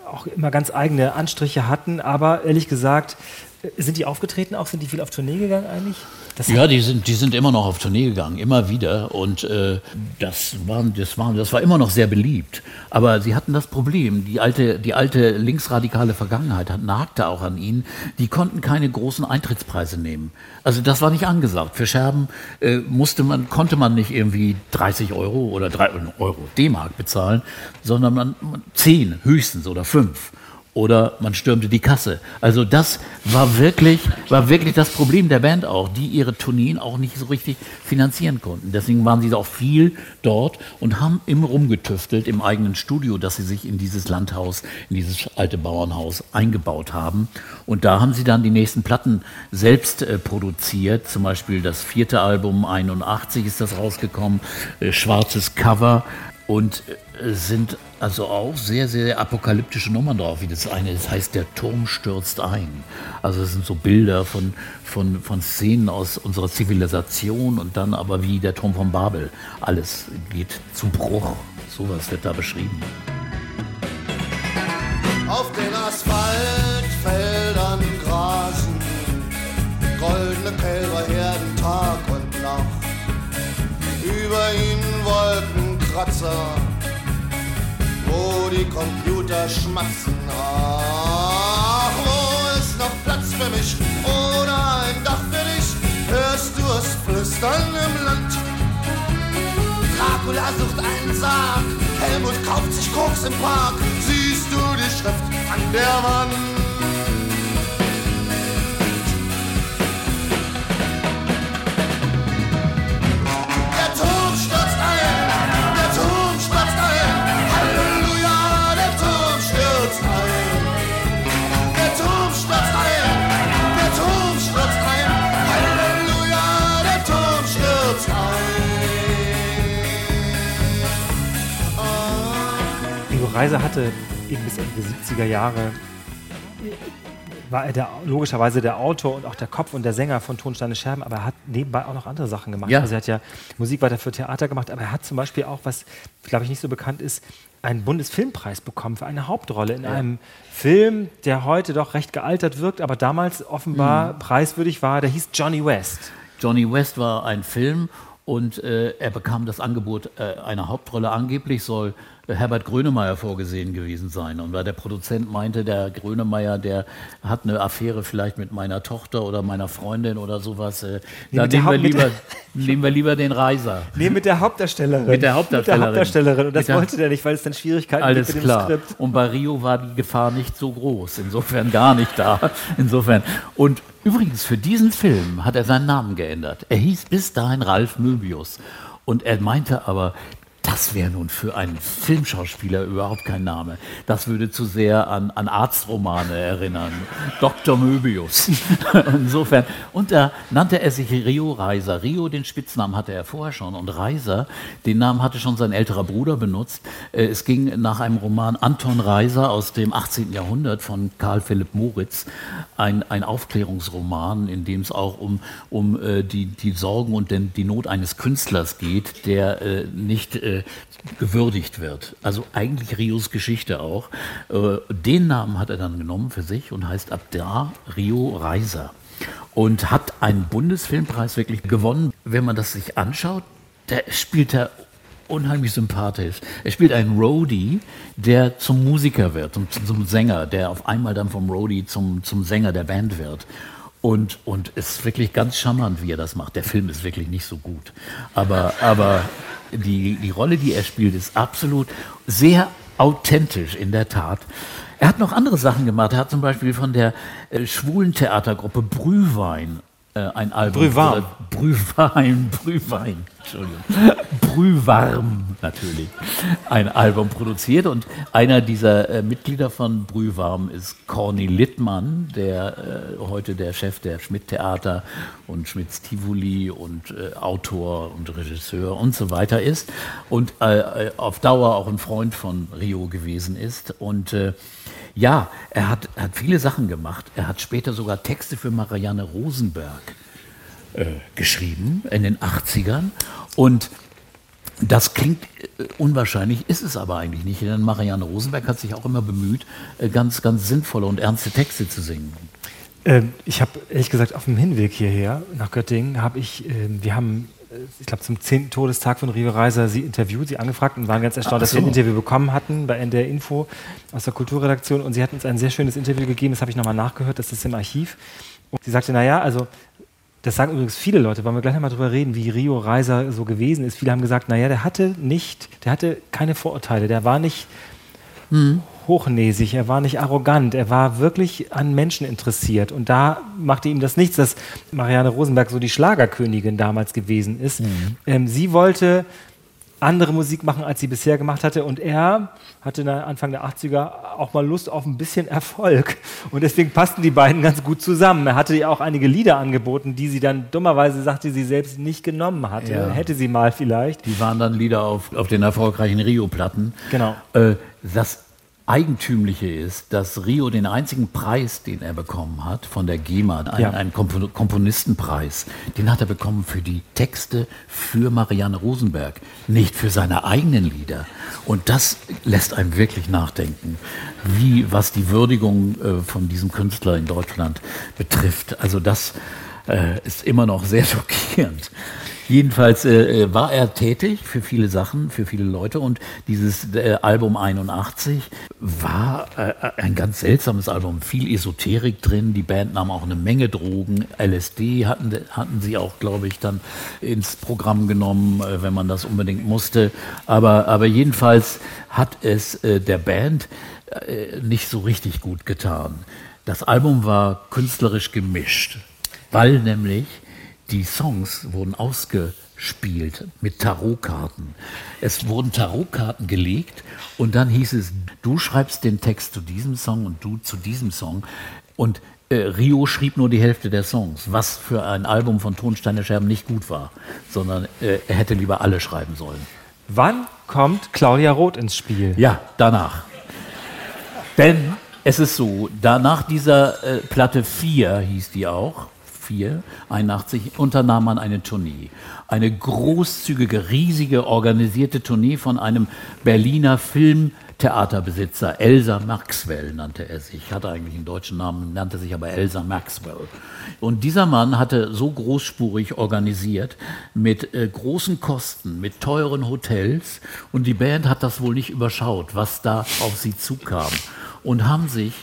auch immer ganz eigene Anstriche hatten, aber ehrlich gesagt, äh, sind die aufgetreten auch? Sind die viel auf Tournee gegangen eigentlich? Das ja, die sind, die sind immer noch auf Tournee gegangen, immer wieder. Und äh, das, waren, das, waren, das war immer noch sehr beliebt. Aber sie hatten das Problem, die alte, die alte linksradikale Vergangenheit nagte auch an ihnen. Die konnten keine großen Eintrittspreise nehmen. Also das war nicht angesagt. Für Scherben äh, musste man, konnte man nicht irgendwie 30 Euro oder 3 Euro D-Mark bezahlen, sondern man, 10 höchstens oder 5 oder man stürmte die Kasse. Also das war wirklich, war wirklich das Problem der Band auch, die ihre Tourneen auch nicht so richtig finanzieren konnten. Deswegen waren sie auch viel dort und haben immer rumgetüftelt im eigenen Studio, dass sie sich in dieses Landhaus, in dieses alte Bauernhaus eingebaut haben. Und da haben sie dann die nächsten Platten selbst äh, produziert. Zum Beispiel das vierte Album 81 ist das rausgekommen, äh, schwarzes Cover und äh, sind also auch sehr, sehr apokalyptische Nummern drauf, wie das eine, das heißt, der Turm stürzt ein. Also es sind so Bilder von, von, von Szenen aus unserer Zivilisation und dann aber wie der Turm von Babel. Alles geht zu Bruch. Sowas wird da beschrieben. Auf den Asphaltfeldern grasen Wolkenkratzer wo die Computer schmatzen. Ach, wo ist noch Platz für mich oder ein Dach für dich? Hörst du es flüstern im Land? Dracula sucht einen Sarg, Helmut kauft sich Koks im Park. Siehst du die Schrift an der Wand? Reiser hatte eben bis Ende der 70er Jahre war er der, logischerweise der Autor und auch der Kopf und der Sänger von Tonsteine Scherben, aber er hat nebenbei auch noch andere Sachen gemacht. Ja. Also er hat ja Musik weiter für Theater gemacht, aber er hat zum Beispiel auch, was glaube ich nicht so bekannt ist, einen Bundesfilmpreis bekommen für eine Hauptrolle in ja. einem Film, der heute doch recht gealtert wirkt, aber damals offenbar mhm. preiswürdig war. Der hieß Johnny West. Johnny West war ein Film und äh, er bekam das Angebot äh, einer Hauptrolle. Angeblich soll Herbert Grönemeyer vorgesehen gewesen sein. Und weil der Produzent meinte, der Grönemeyer, der hat eine Affäre vielleicht mit meiner Tochter oder meiner Freundin oder sowas, äh, nee, dann nehmen wir, lieber, nehmen wir lieber den Reiser. Nee, mit der Hauptdarstellerin. Mit der Hauptdarstellerin. Mit der Hauptdarstellerin. Und das wollte der nicht, weil es dann Schwierigkeiten Alles gibt mit klar. dem Skript. Und bei Rio war die Gefahr nicht so groß. Insofern gar nicht da. Insofern. Und übrigens, für diesen Film hat er seinen Namen geändert. Er hieß bis dahin Ralf Möbius. Und er meinte aber, das wäre nun für einen Filmschauspieler überhaupt kein Name. Das würde zu sehr an, an Arztromane erinnern. Dr. Möbius. Insofern. Und da nannte er sich Rio Reiser. Rio, den Spitznamen hatte er vorher schon. Und Reiser, den Namen hatte schon sein älterer Bruder benutzt. Äh, es ging nach einem Roman Anton Reiser aus dem 18. Jahrhundert von Karl Philipp Moritz. Ein, ein Aufklärungsroman, in dem es auch um, um äh, die, die Sorgen und den, die Not eines Künstlers geht, der äh, nicht äh, gewürdigt wird. Also eigentlich Rios Geschichte auch. Äh, den Namen hat er dann genommen für sich und heißt ab da Rio Reiser. Und hat einen Bundesfilmpreis wirklich gewonnen. Wenn man das sich anschaut, der spielt er unheimlich sympathisch. Er spielt einen Roadie, der zum Musiker wird, zum, zum Sänger, der auf einmal dann vom Roadie zum, zum Sänger der Band wird. Und, und ist wirklich ganz charmant, wie er das macht. Der Film ist wirklich nicht so gut. Aber, aber die, die Rolle, die er spielt, ist absolut sehr authentisch, in der Tat. Er hat noch andere Sachen gemacht. Er hat zum Beispiel von der äh, schwulen Theatergruppe Brühwein ein Album. Brühwarm. Brühwein, Brühwein, Entschuldigung. Brühwarm natürlich. Ein Album produziert und einer dieser äh, Mitglieder von Brühwarm ist Corny Littmann, der äh, heute der Chef der Schmidt-Theater und Schmidts Tivoli und äh, Autor und Regisseur und so weiter ist und äh, auf Dauer auch ein Freund von Rio gewesen ist und äh, ja, er hat, hat viele Sachen gemacht. Er hat später sogar Texte für Marianne Rosenberg äh, geschrieben in den 80ern. Und das klingt äh, unwahrscheinlich, ist es aber eigentlich nicht. Denn Marianne Rosenberg hat sich auch immer bemüht, äh, ganz, ganz sinnvolle und ernste Texte zu singen. Ähm, ich habe ehrlich gesagt auf dem Hinweg hierher nach Göttingen, habe ich, äh, wir haben ich glaube, zum 10. Todestag von Rio Reiser sie interviewt, sie angefragt und waren ganz erstaunt, so. dass wir ein Interview bekommen hatten bei NDR Info aus der Kulturredaktion. Und sie hat uns ein sehr schönes Interview gegeben, das habe ich nochmal nachgehört, das ist im Archiv. Und sie sagte, naja, also das sagen übrigens viele Leute, wollen wir gleich nochmal drüber reden, wie Rio Reiser so gewesen ist. Viele haben gesagt, naja, der hatte nicht, der hatte keine Vorurteile, der war nicht hm hochnäsig, er war nicht arrogant, er war wirklich an Menschen interessiert. Und da machte ihm das nichts, dass Marianne Rosenberg so die Schlagerkönigin damals gewesen ist. Mhm. Ähm, sie wollte andere Musik machen, als sie bisher gemacht hatte. Und er hatte Anfang der 80er auch mal Lust auf ein bisschen Erfolg. Und deswegen passten die beiden ganz gut zusammen. Er hatte ihr auch einige Lieder angeboten, die sie dann dummerweise sagte, sie selbst nicht genommen hatte. Ja. Hätte sie mal vielleicht. Die waren dann Lieder auf, auf den erfolgreichen Rio-Platten. Genau. Äh, das Eigentümliche ist, dass Rio den einzigen Preis, den er bekommen hat von der GEMA, einen, ja. einen Komponistenpreis, den hat er bekommen für die Texte für Marianne Rosenberg, nicht für seine eigenen Lieder. Und das lässt einem wirklich nachdenken, wie was die Würdigung äh, von diesem Künstler in Deutschland betrifft. Also das äh, ist immer noch sehr schockierend. Jedenfalls äh, äh, war er tätig für viele Sachen, für viele Leute und dieses äh, Album 81 war äh, ein ganz seltsames Album, viel Esoterik drin, die Band nahm auch eine Menge Drogen, LSD hatten, hatten sie auch, glaube ich, dann ins Programm genommen, äh, wenn man das unbedingt musste, aber, aber jedenfalls hat es äh, der Band nicht so richtig gut getan. Das Album war künstlerisch gemischt, weil nämlich die Songs wurden ausgespielt mit Tarotkarten. Es wurden Tarotkarten gelegt und dann hieß es, du schreibst den Text zu diesem Song und du zu diesem Song. Und äh, Rio schrieb nur die Hälfte der Songs, was für ein Album von Tonsteine Scherben nicht gut war, sondern äh, er hätte lieber alle schreiben sollen. Wann kommt Claudia Roth ins Spiel? Ja, danach. Denn es ist so, da nach dieser äh, Platte 4 hieß die auch, 4, 81, unternahm man eine Tournee. Eine großzügige, riesige, organisierte Tournee von einem Berliner Filmtheaterbesitzer, Elsa Maxwell nannte er sich, hatte eigentlich einen deutschen Namen, nannte sich aber Elsa Maxwell. Und dieser Mann hatte so großspurig organisiert, mit äh, großen Kosten, mit teuren Hotels, und die Band hat das wohl nicht überschaut, was da auf sie zukam, und haben sich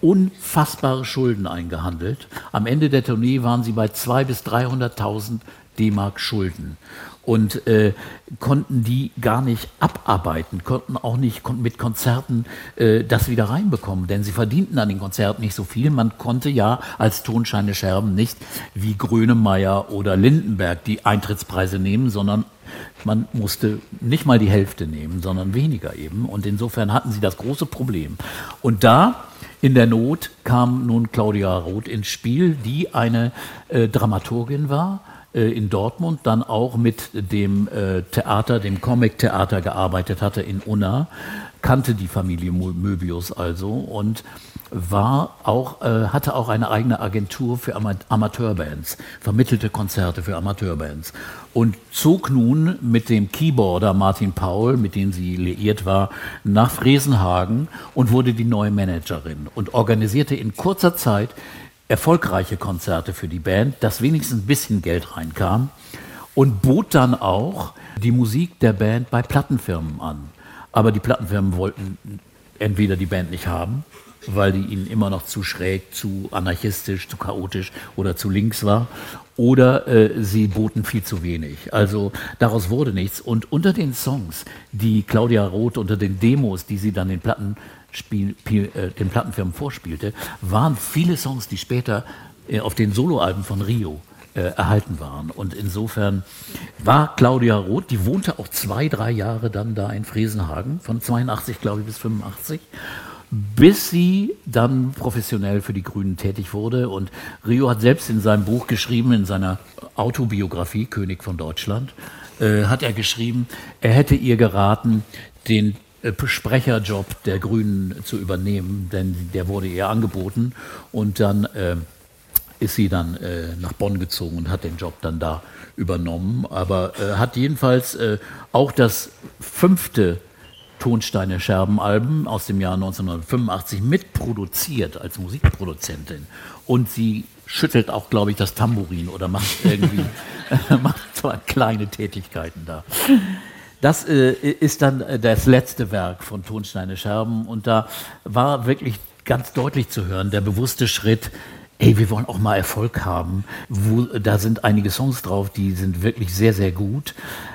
unfassbare Schulden eingehandelt. Am Ende der Tournee waren sie bei 200.000 bis 300.000 D-Mark Schulden und äh, konnten die gar nicht abarbeiten, konnten auch nicht mit Konzerten äh, das wieder reinbekommen, denn sie verdienten an den Konzerten nicht so viel. Man konnte ja als Tonscheine Scherben nicht wie Grönemeyer oder Lindenberg die Eintrittspreise nehmen, sondern man musste nicht mal die Hälfte nehmen, sondern weniger eben. Und insofern hatten sie das große Problem. Und da in der Not kam nun Claudia Roth ins Spiel, die eine äh, Dramaturgin war äh, in Dortmund, dann auch mit dem äh, Theater, dem Comic-Theater gearbeitet hatte in Unna, kannte die Familie Möbius also und war auch, äh, hatte auch eine eigene Agentur für Ama Amateurbands, vermittelte Konzerte für Amateurbands und zog nun mit dem Keyboarder Martin Paul, mit dem sie liiert war, nach Fresenhagen und wurde die neue Managerin und organisierte in kurzer Zeit erfolgreiche Konzerte für die Band, dass wenigstens ein bisschen Geld reinkam und bot dann auch die Musik der Band bei Plattenfirmen an. Aber die Plattenfirmen wollten entweder die Band nicht haben, weil die ihnen immer noch zu schräg, zu anarchistisch, zu chaotisch oder zu links war, oder äh, sie boten viel zu wenig. Also daraus wurde nichts. Und unter den Songs, die Claudia Roth unter den Demos, die sie dann den Platten Spiel, äh, den Plattenfirmen vorspielte, waren viele Songs, die später äh, auf den Soloalben von Rio äh, erhalten waren. Und insofern war Claudia Roth, die wohnte auch zwei, drei Jahre dann da in Fresenhagen, von 82, glaube ich, bis 85 bis sie dann professionell für die Grünen tätig wurde. Und Rio hat selbst in seinem Buch geschrieben, in seiner Autobiografie König von Deutschland, äh, hat er geschrieben, er hätte ihr geraten, den äh, Sprecherjob der Grünen zu übernehmen, denn der wurde ihr angeboten und dann äh, ist sie dann äh, nach Bonn gezogen und hat den Job dann da übernommen, aber äh, hat jedenfalls auch das fünfte Tonsteine Scherbenalben aus dem Jahr 1985 mitproduziert als Musikproduzentin und sie schüttelt auch, glaube ich, das Tambourin oder macht irgendwie macht zwar kleine Tätigkeiten da. Das äh, ist dann äh, das letzte Werk von Tonsteine Scherben und da war wirklich ganz deutlich zu hören, der bewusste Schritt, ey, wir wollen auch mal Erfolg haben. Wo, da sind einige Songs drauf, die sind wirklich sehr, sehr gut.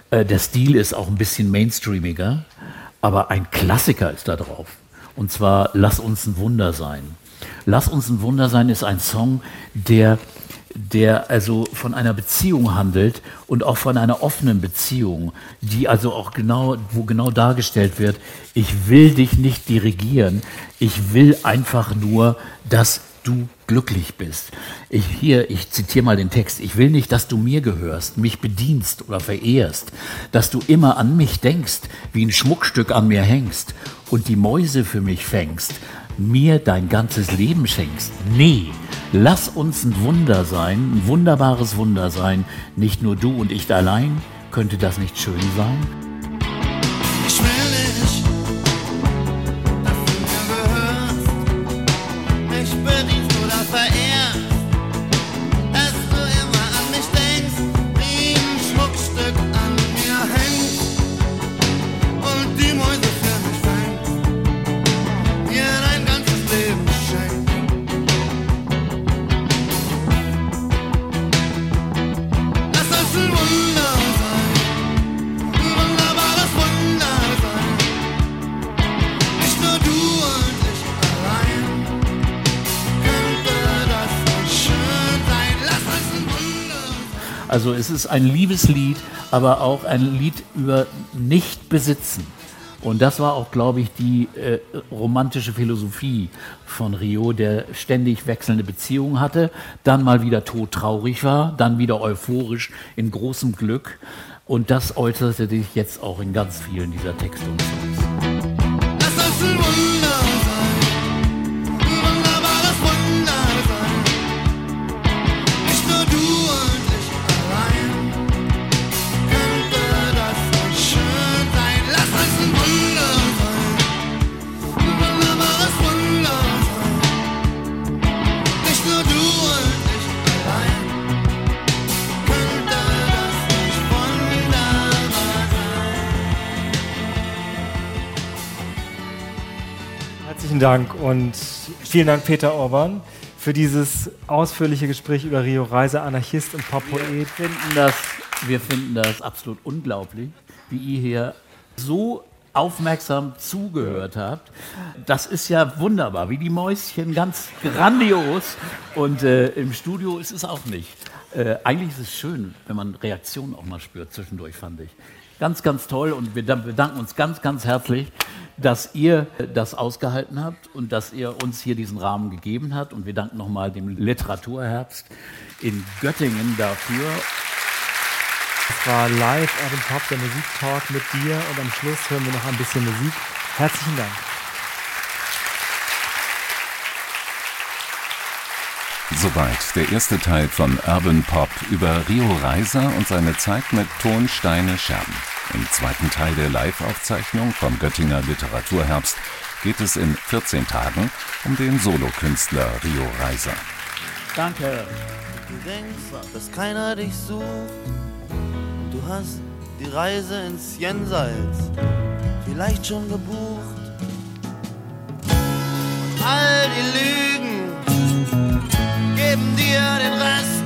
Äh, der Stil ist auch ein bisschen mainstreamiger, aber ein Klassiker ist da drauf. Und zwar Lass uns ein Wunder sein. Lass uns ein Wunder sein ist ein Song, der der also von einer Beziehung handelt und auch von einer offenen Beziehung, die also auch genau, wo genau dargestellt wird, ich will dich nicht dirigieren, ich will einfach nur, dass du glücklich bist. Ich hier, ich zitiere mal den Text, ich will nicht, dass du mir gehörst, mich bedienst oder verehrst, dass du immer an mich denkst, wie ein Schmuckstück an mir hängst und die Mäuse für mich fängst, mir dein ganzes Leben schenkst. Nee, lass uns ein Wunder sein, ein wunderbares Wunder sein. Nicht nur du und ich allein. Könnte das nicht schön sein? Also es ist ein Liebeslied, aber auch ein Lied über Nichtbesitzen. Und das war auch, glaube ich, die äh, romantische Philosophie von Rio, der ständig wechselnde Beziehungen hatte, dann mal wieder todtraurig war, dann wieder euphorisch in großem Glück. Und das äußerte sich jetzt auch in ganz vielen dieser Texte und Songs. Herzlichen Dank und vielen Dank, Peter Orban, für dieses ausführliche Gespräch über Rio Reiser, Anarchist und Poppoet. Wir finden das, wir finden das absolut unglaublich, wie ihr hier so aufmerksam zugehört habt. Das ist ja wunderbar, wie die Mäuschen, ganz grandios. Und äh, im Studio ist es auch nicht. Äh, eigentlich ist es schön, wenn man Reaktionen auch mal spürt zwischendurch, fand ich. Ganz, ganz toll und wir dan- bedanken uns ganz, ganz herzlich, dass ihr das ausgehalten habt und dass ihr uns hier diesen Rahmen gegeben habt. Und wir danken nochmal dem Literaturherbst in Göttingen dafür. Das war live Urban Pop, der Musiktalk mit dir und am Schluss hören wir noch ein bisschen Musik. Herzlichen Dank. Soweit der erste Teil von Urban Pop über Rio Reiser und seine Zeit mit Tonsteine Scherben. Im zweiten Teil der Live-Aufzeichnung vom Göttinger Literaturherbst geht es in 14 Tagen um den Solokünstler Rio Reiser. Danke. Du denkst, dass keiner dich sucht. Du hast die Reise ins Jenseits vielleicht schon gebucht. all die Lügen geben dir den Rest